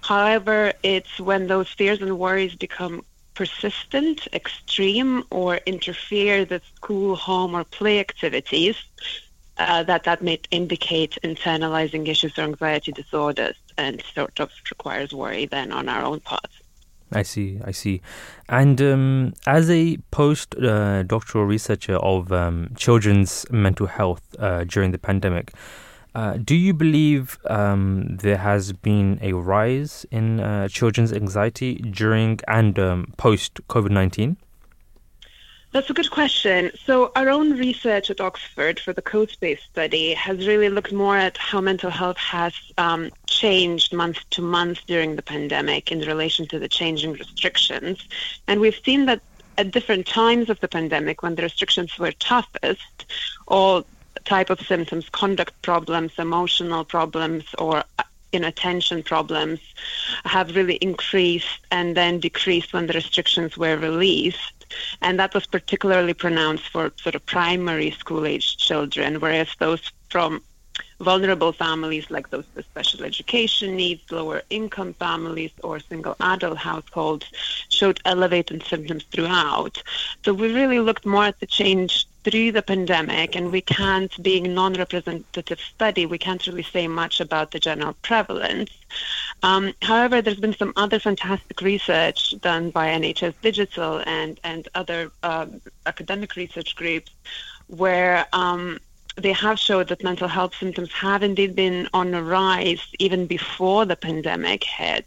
However, it's when those fears and worries become persistent, extreme, or interfere with school, home, or play activities uh, that that may indicate internalizing issues or anxiety disorders and sort of requires worry then on our own part. I see, I see. And um, as a post uh, doctoral researcher of um, children's mental health uh, during the pandemic, uh, do you believe um, there has been a rise in uh, children's anxiety during and um, post COVID 19? That's a good question. So, our own research at Oxford for the CoSpace study has really looked more at how mental health has um, changed month to month during the pandemic in relation to the changing restrictions. And we've seen that at different times of the pandemic, when the restrictions were toughest, all type of symptoms, conduct problems, emotional problems, or uh, inattention problems have really increased and then decreased when the restrictions were released. And that was particularly pronounced for sort of primary school age children, whereas those from vulnerable families like those with special education needs, lower income families, or single adult households showed elevated symptoms throughout. So we really looked more at the change through the pandemic, and we can't, being non-representative study, we can't really say much about the general prevalence. Um, however, there's been some other fantastic research done by NHS Digital and and other um, academic research groups where um, they have showed that mental health symptoms have indeed been on the rise even before the pandemic hit.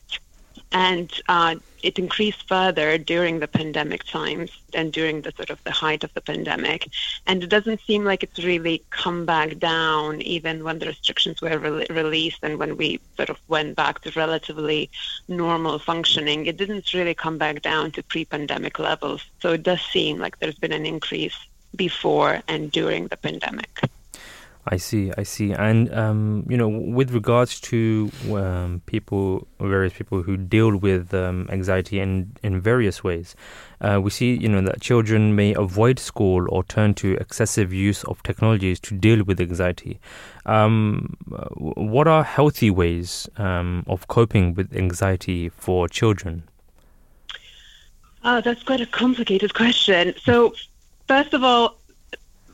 And uh, it increased further during the pandemic times and during the sort of the height of the pandemic. And it doesn't seem like it's really come back down even when the restrictions were re- released and when we sort of went back to relatively normal functioning. It didn't really come back down to pre-pandemic levels. So it does seem like there's been an increase before and during the pandemic. I see, I see. And, um, you know, with regards to um, people, various people who deal with um, anxiety in, in various ways, uh, we see, you know, that children may avoid school or turn to excessive use of technologies to deal with anxiety. Um, what are healthy ways um, of coping with anxiety for children? Oh, that's quite a complicated question. So, first of all,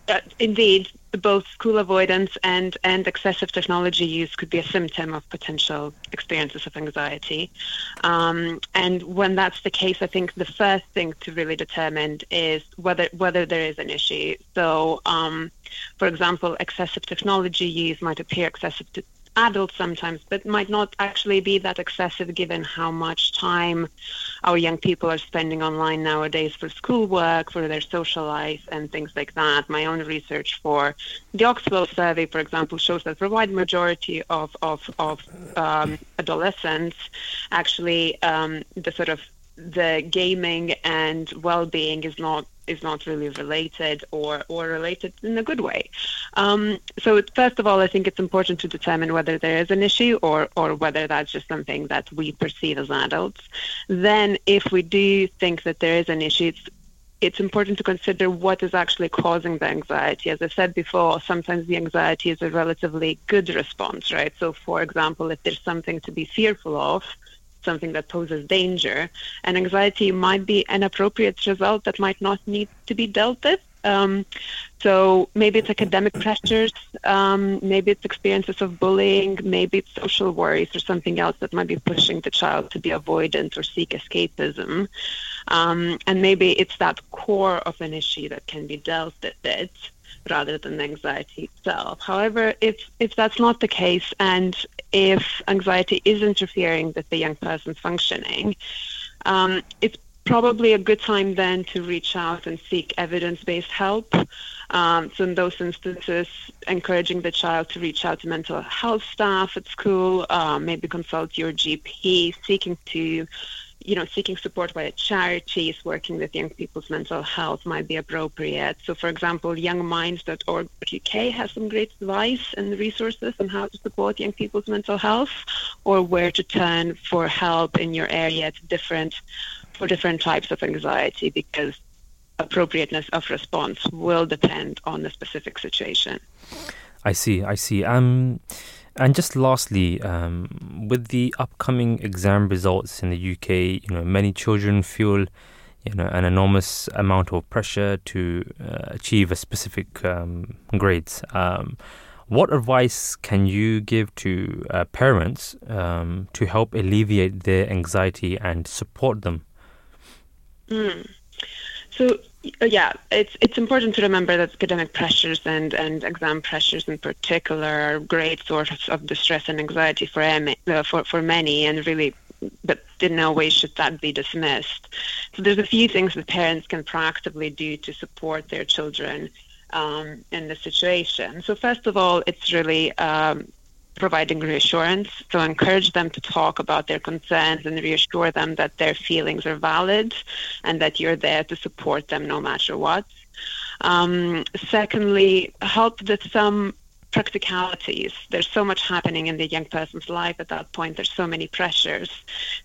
uh, indeed, both school avoidance and, and excessive technology use could be a symptom of potential experiences of anxiety. Um, and when that's the case, I think the first thing to really determine is whether whether there is an issue. So, um, for example, excessive technology use might appear excessive to adults sometimes, but might not actually be that excessive given how much time our young people are spending online nowadays for schoolwork, for their social life, and things like that. My own research for the Oxford survey, for example, shows that the wide majority of, of, of um, adolescents actually um, the sort of the gaming and well-being is not is not really related or or related in a good way. Um, so first of all, I think it's important to determine whether there is an issue or or whether that's just something that we perceive as adults. Then, if we do think that there is an issue, it's it's important to consider what is actually causing the anxiety. As I said before, sometimes the anxiety is a relatively good response, right? So, for example, if there's something to be fearful of, something that poses danger. And anxiety might be an appropriate result that might not need to be dealt with. Um, so maybe it's academic pressures, um, maybe it's experiences of bullying, maybe it's social worries or something else that might be pushing the child to be avoidant or seek escapism. Um, and maybe it's that core of an issue that can be dealt with it rather than anxiety itself. However, if, if that's not the case and if anxiety is interfering with the young person's functioning, um, it's probably a good time then to reach out and seek evidence-based help. Um, so in those instances, encouraging the child to reach out to mental health staff at school, uh, maybe consult your GP, seeking to you know, seeking support by charities working with young people's mental health might be appropriate. So, for example, youngminds.org.uk has some great advice and resources on how to support young people's mental health or where to turn for help in your area to different for different types of anxiety because appropriateness of response will depend on the specific situation. I see, I see. Um and just lastly, um, with the upcoming exam results in the UK, you know, many children feel, you know, an enormous amount of pressure to uh, achieve a specific um, grades. Um, what advice can you give to uh, parents um, to help alleviate their anxiety and support them? Mm. So yeah, it's it's important to remember that academic pressures and, and exam pressures in particular are great sources of distress and anxiety for uh, for for many, and really, but in no way should that be dismissed. So there's a few things that parents can proactively do to support their children um, in the situation. So first of all, it's really um, providing reassurance. So encourage them to talk about their concerns and reassure them that their feelings are valid and that you're there to support them no matter what. Um, secondly, help with some practicalities. There's so much happening in the young person's life at that point. There's so many pressures.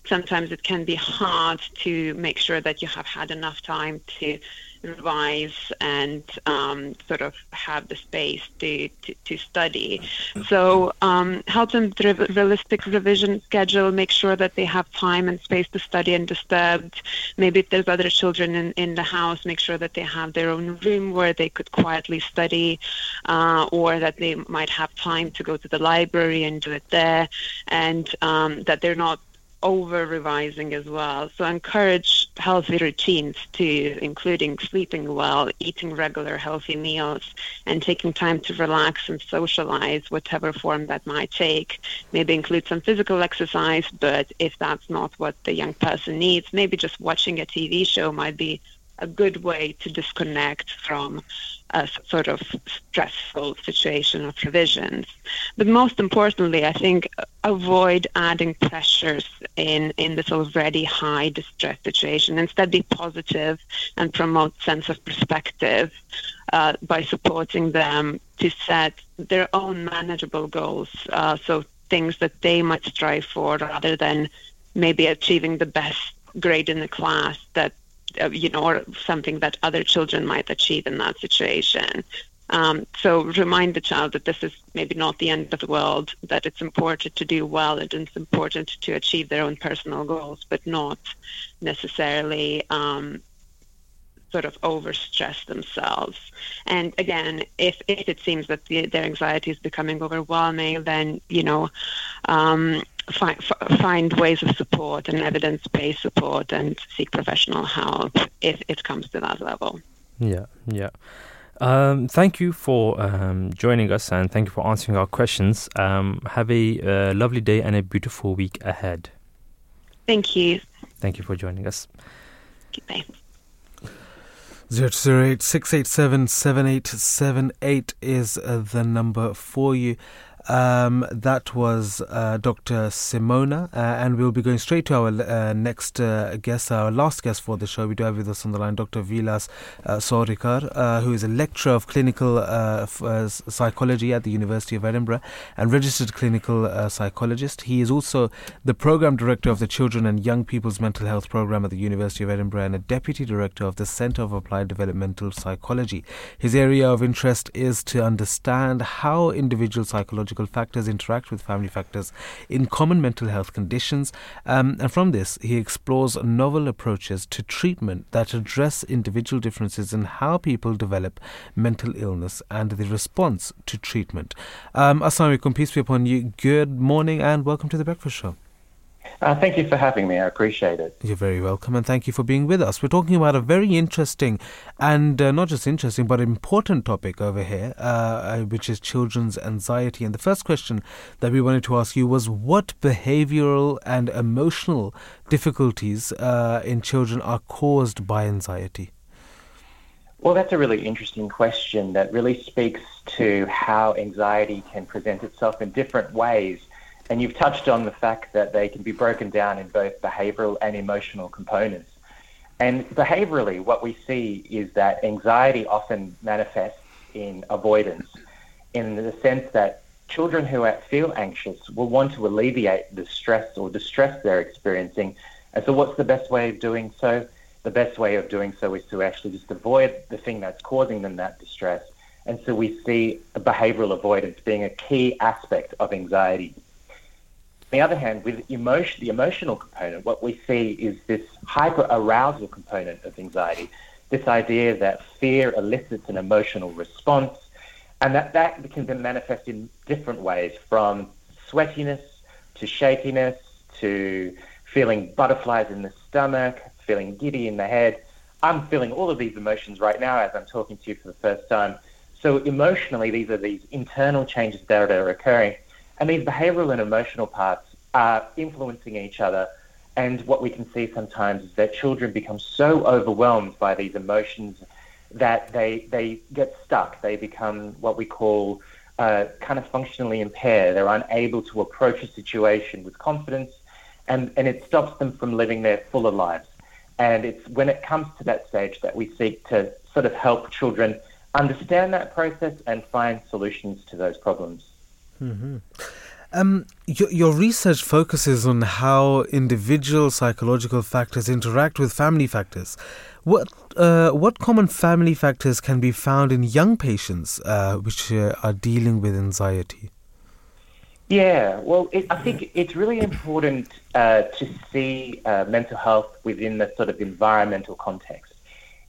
Sometimes it can be hard to make sure that you have had enough time to revise and um, sort of have the space to, to, to study. So um, help them with a realistic revision schedule, make sure that they have time and space to study undisturbed. Maybe if there's other children in, in the house, make sure that they have their own room where they could quietly study uh, or that they might have time to go to the library and do it there and um, that they're not over revising as well. So encourage healthy routines too, including sleeping well, eating regular healthy meals, and taking time to relax and socialize, whatever form that might take. Maybe include some physical exercise, but if that's not what the young person needs, maybe just watching a TV show might be a good way to disconnect from a sort of stressful situation of provisions. But most importantly, I think avoid adding pressures in, in this already high distress situation. Instead, be positive and promote sense of perspective uh, by supporting them to set their own manageable goals. Uh, so things that they might strive for rather than maybe achieving the best grade in the class that you know, or something that other children might achieve in that situation. Um, so remind the child that this is maybe not the end of the world, that it's important to do well and it's important to achieve their own personal goals, but not necessarily um, sort of overstress themselves. And again, if, if it seems that the, their anxiety is becoming overwhelming, then, you know, um, find, find ways of support and evidence-based support and seek professional help if it comes to that level. Yeah, yeah. Um, thank you for um, joining us and thank you for answering our questions. Um, have a uh, lovely day and a beautiful week ahead. Thank you. Thank you for joining us. Goodbye. 008 687 7878 is uh, the number for you. Um, that was uh, Dr. Simona, uh, and we'll be going straight to our uh, next uh, guest, our last guest for the show. We do have with us on the line Dr. Vilas uh, Sawrikar, uh, who is a lecturer of clinical f- psychology at the University of Edinburgh and registered clinical psychologist. He is also the program director of the Children and Young People's Mental Health Program at the University of Edinburgh and a deputy director of the Centre of Applied Developmental Psychology. His area of interest is to understand how individual psychological factors interact with family factors in common mental health conditions. Um, and from this, he explores novel approaches to treatment that address individual differences in how people develop mental illness and the response to treatment. Um, Assalamu alaikum, peace be upon you. Good morning and welcome to the Breakfast Show. Uh, thank you for having me. I appreciate it. You're very welcome, and thank you for being with us. We're talking about a very interesting and uh, not just interesting, but important topic over here, uh, uh, which is children's anxiety. And the first question that we wanted to ask you was what behavioral and emotional difficulties uh, in children are caused by anxiety? Well, that's a really interesting question that really speaks to how anxiety can present itself in different ways and you've touched on the fact that they can be broken down in both behavioral and emotional components. And behaviorally, what we see is that anxiety often manifests in avoidance, in the sense that children who feel anxious will want to alleviate the stress or distress they're experiencing. And so, what's the best way of doing so? The best way of doing so is to actually just avoid the thing that's causing them that distress. And so, we see behavioral avoidance being a key aspect of anxiety the other hand, with emotion, the emotional component, what we see is this hyper arousal component of anxiety, this idea that fear elicits an emotional response, and that that can then manifest in different ways, from sweatiness to shakiness to feeling butterflies in the stomach, feeling giddy in the head. I'm feeling all of these emotions right now as I'm talking to you for the first time. So emotionally, these are these internal changes that are occurring and these behavioral and emotional parts are influencing each other. And what we can see sometimes is that children become so overwhelmed by these emotions that they, they get stuck. They become what we call uh, kind of functionally impaired. They're unable to approach a situation with confidence, and, and it stops them from living their fuller lives. And it's when it comes to that stage that we seek to sort of help children understand that process and find solutions to those problems. Mm-hmm. Um, your, your, research focuses on how individual psychological factors interact with family factors. What uh, what common family factors can be found in young patients uh, which uh, are dealing with anxiety? Yeah, well, it, I think it's really important uh, to see uh, mental health within the sort of environmental context.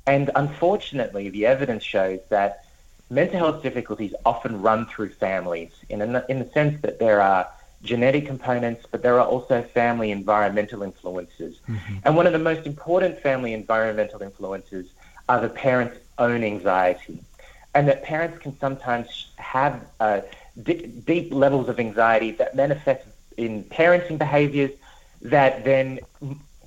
And unfortunately, the evidence shows that mental health difficulties often run through families in, in the sense that there are genetic components, but there are also family environmental influences. Mm-hmm. And one of the most important family environmental influences are the parents' own anxiety. And that parents can sometimes have uh, d- deep levels of anxiety that manifest in parenting behaviors that then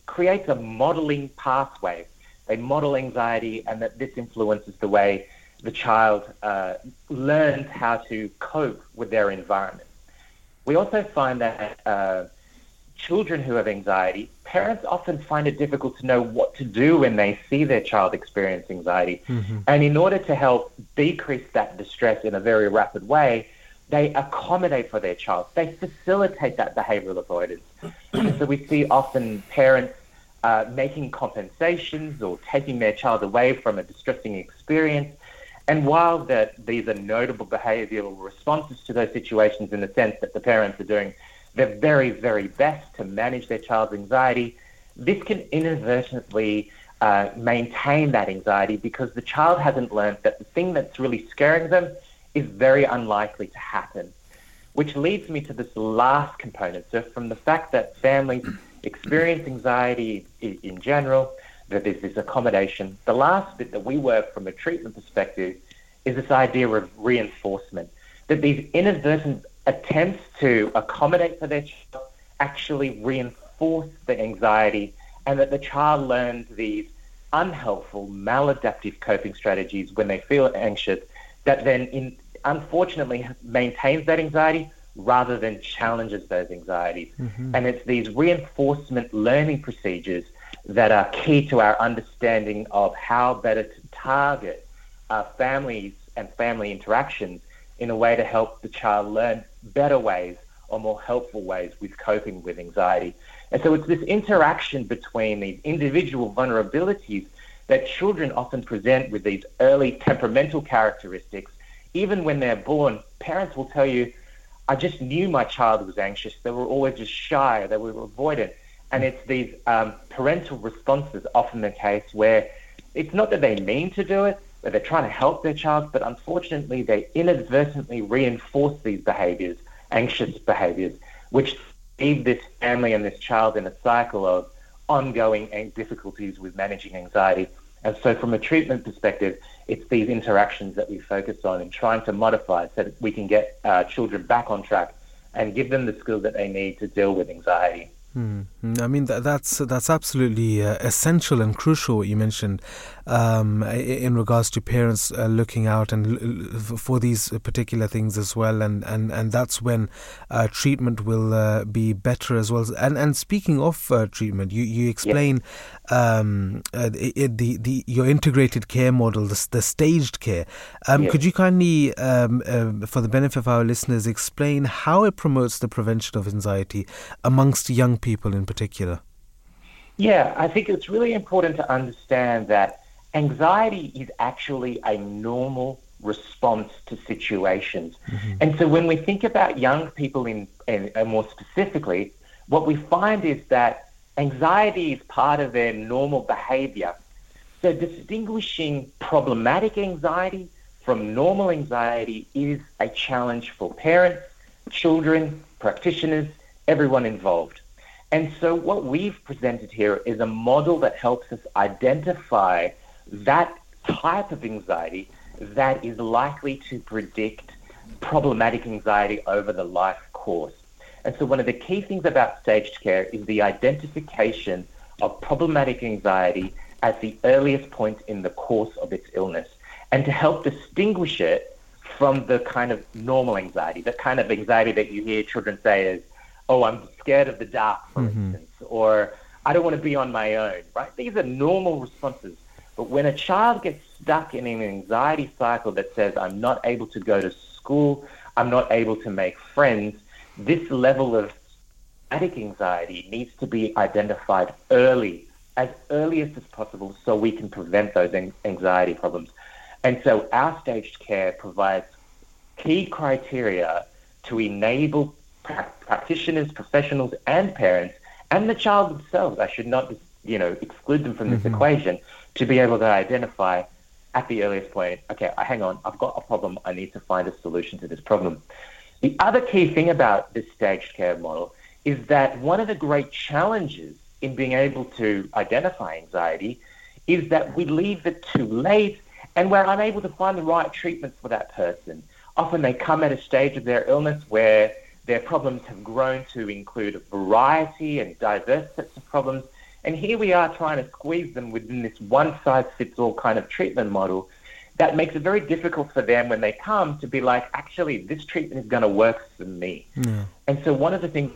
creates a modeling pathway. They model anxiety, and that this influences the way the child uh, learns how to cope with their environment. We also find that uh, children who have anxiety, parents often find it difficult to know what to do when they see their child experience anxiety. Mm-hmm. And in order to help decrease that distress in a very rapid way, they accommodate for their child. They facilitate that behavioral avoidance. so we see often parents uh, making compensations or taking their child away from a distressing experience and while that these are notable behavioural responses to those situations in the sense that the parents are doing their very, very best to manage their child's anxiety, this can inadvertently uh, maintain that anxiety because the child hasn't learned that the thing that's really scaring them is very unlikely to happen. Which leads me to this last component. So, from the fact that families experience anxiety in general, that there's this accommodation. The last bit that we work from a treatment perspective is this idea of reinforcement, that these inadvertent attempts to accommodate for their child actually reinforce the anxiety and that the child learns these unhelpful, maladaptive coping strategies when they feel anxious that then in, unfortunately maintains that anxiety rather than challenges those anxieties. Mm-hmm. And it's these reinforcement learning procedures that are key to our understanding of how better to target families and family interactions in a way to help the child learn better ways or more helpful ways with coping with anxiety. And so it's this interaction between these individual vulnerabilities that children often present with these early temperamental characteristics. Even when they're born, parents will tell you, I just knew my child was anxious. They were always just shy. They were avoidant. And it's these um, parental responses, often the case, where it's not that they mean to do it, where they're trying to help their child, but unfortunately they inadvertently reinforce these behaviors, anxious behaviors, which leave this family and this child in a cycle of ongoing difficulties with managing anxiety. And so, from a treatment perspective, it's these interactions that we focus on and trying to modify so that we can get uh, children back on track and give them the skills that they need to deal with anxiety. Mm. I mean that, that's that's absolutely uh, essential and crucial. What you mentioned um, in regards to parents uh, looking out and for these particular things as well, and, and, and that's when uh, treatment will uh, be better as well. And and speaking of uh, treatment, you you explain um, uh, it, the the your integrated care model, the, the staged care. Um, Could you kindly, um, uh, for the benefit of our listeners, explain how it promotes the prevention of anxiety amongst young people in particular? Yeah, I think it's really important to understand that anxiety is actually a normal response to situations. Mm-hmm. And so when we think about young people in, and more specifically, what we find is that anxiety is part of their normal behavior. So distinguishing problematic anxiety from normal anxiety is a challenge for parents, children, practitioners, everyone involved. And so what we've presented here is a model that helps us identify that type of anxiety that is likely to predict problematic anxiety over the life course. And so one of the key things about staged care is the identification of problematic anxiety at the earliest point in the course of its illness and to help distinguish it from the kind of normal anxiety, the kind of anxiety that you hear children say is, oh, I'm scared of the dark, for mm-hmm. instance, or I don't want to be on my own, right? These are normal responses but when a child gets stuck in an anxiety cycle that says, I'm not able to go to school, I'm not able to make friends, this level of static anxiety needs to be identified early, as early as possible, so we can prevent those anxiety problems. And so our staged care provides key criteria to enable practitioners, professionals, and parents, and the child themselves. I should not, you know, exclude them from this mm-hmm. equation to be able to identify at the earliest point, okay, hang on, I've got a problem. I need to find a solution to this problem. The other key thing about this staged care model is that one of the great challenges in being able to identify anxiety is that we leave it too late and we're unable to find the right treatment for that person. Often they come at a stage of their illness where their problems have grown to include a variety and diverse sets of problems and here we are trying to squeeze them within this one size fits all kind of treatment model that makes it very difficult for them when they come to be like, actually, this treatment is going to work for me. Yeah. And so one of the things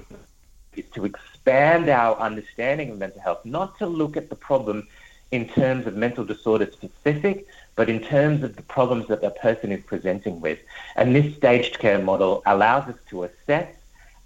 is to expand our understanding of mental health, not to look at the problem in terms of mental disorder specific, but in terms of the problems that the person is presenting with. And this staged care model allows us to assess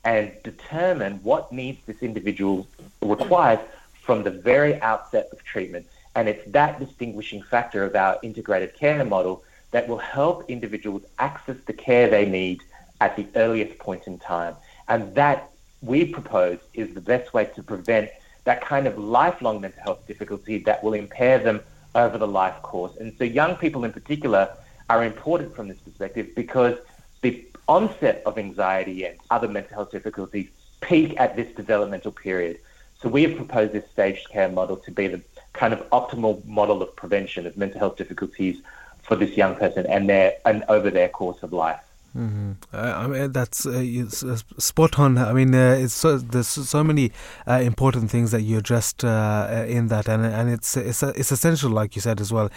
and determine what needs this individual requires from the very outset of treatment. And it's that distinguishing factor of our integrated care model that will help individuals access the care they need at the earliest point in time. And that we propose is the best way to prevent that kind of lifelong mental health difficulty that will impair them over the life course. And so young people in particular are important from this perspective because the onset of anxiety and other mental health difficulties peak at this developmental period. So we have proposed this staged care model to be the kind of optimal model of prevention of mental health difficulties for this young person and their and over their course of life. Mm-hmm. Uh, I mean, that's uh, uh, spot on. I mean, uh, it's so, there's so many uh, important things that you addressed uh, in that, and and it's it's it's essential, like you said as well,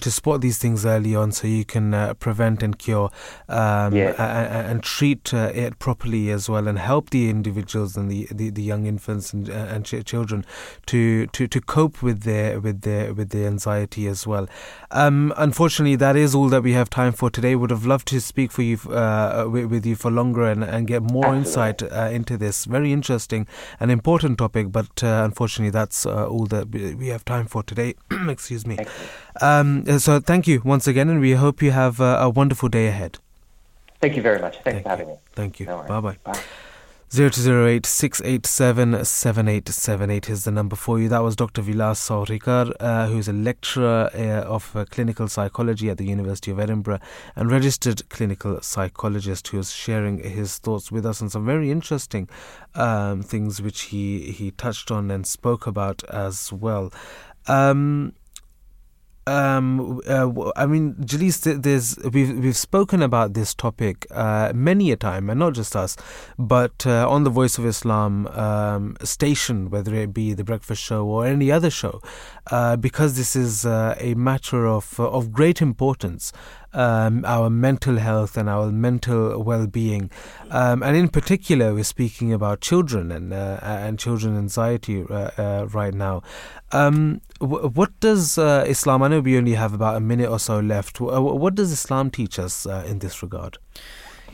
to spot these things early on so you can prevent and cure um, and, and, treat it properly as well, and help the individuals and the, the, the young infants and and ch- children to, to to cope with their with their with their anxiety as well. Um, unfortunately, that is all that we have time for today. Would have loved to speak for you uh, with, with, you for longer and, and get more Absolutely. insight uh, into this very interesting and important topic. But uh, unfortunately, that's uh, all that we have time for today. Excuse me. Um, so thank you once again, and we hope you have a wonderful day ahead. Thank you very much. Thanks Thank for having you. me. Thank you. No bye bye. 0208 687 7878 is the number for you. That was Dr. Vilas Sawrikar, uh, who is a lecturer uh, of uh, clinical psychology at the University of Edinburgh and registered clinical psychologist who is sharing his thoughts with us on some very interesting um, things which he, he touched on and spoke about as well. Um, um, uh, I mean, Jalees, there's we've we've spoken about this topic uh, many a time, and not just us, but uh, on the Voice of Islam um, station, whether it be the Breakfast Show or any other show, uh, because this is uh, a matter of of great importance um, our mental health and our mental well-being, um, and in particular, we're speaking about children and uh, and children anxiety uh, uh, right now. Um, w- what does uh, Islam? I know we only have about a minute or so left. W- what does Islam teach us uh, in this regard?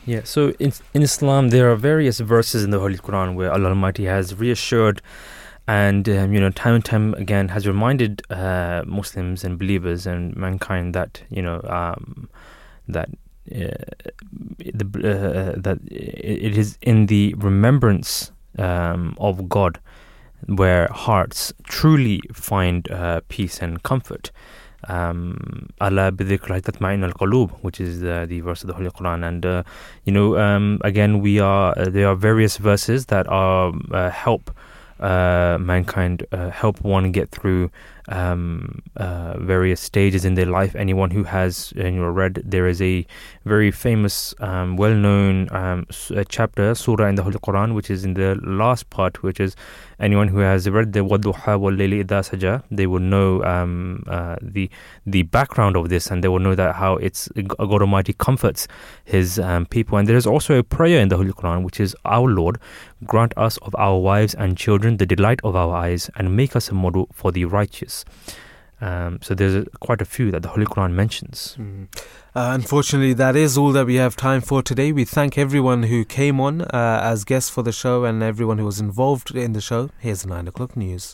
Yeah, so in, in Islam, there are various verses in the Holy Quran where Allah Almighty has reassured and um, you know time and time again has reminded uh, Muslims and believers and mankind that you know um, that uh, the, uh, that it is in the remembrance um, of God where hearts truly find uh, peace and comfort. Um, which is uh, the verse of the Holy Quran, and uh, you know, um, again, we are there are various verses that are help uh, mankind uh, help one get through um, uh, various stages in their life. Anyone who has you read, there is a very famous, um, well-known um, chapter, surah in the Holy Quran, which is in the last part, which is anyone who has read the Wadduha wal Layli Saja, they will know um, uh, the the background of this, and they will know that how it's God Almighty comforts His um, people. And there is also a prayer in the Holy Quran, which is, "Our Lord, grant us of our wives and children the delight of our eyes, and make us a model for the righteous." Um, so there's a, quite a few that the Holy Quran mentions. Mm. Uh, unfortunately, that is all that we have time for today. We thank everyone who came on uh, as guests for the show and everyone who was involved in the show. Here's the 9 o'clock news.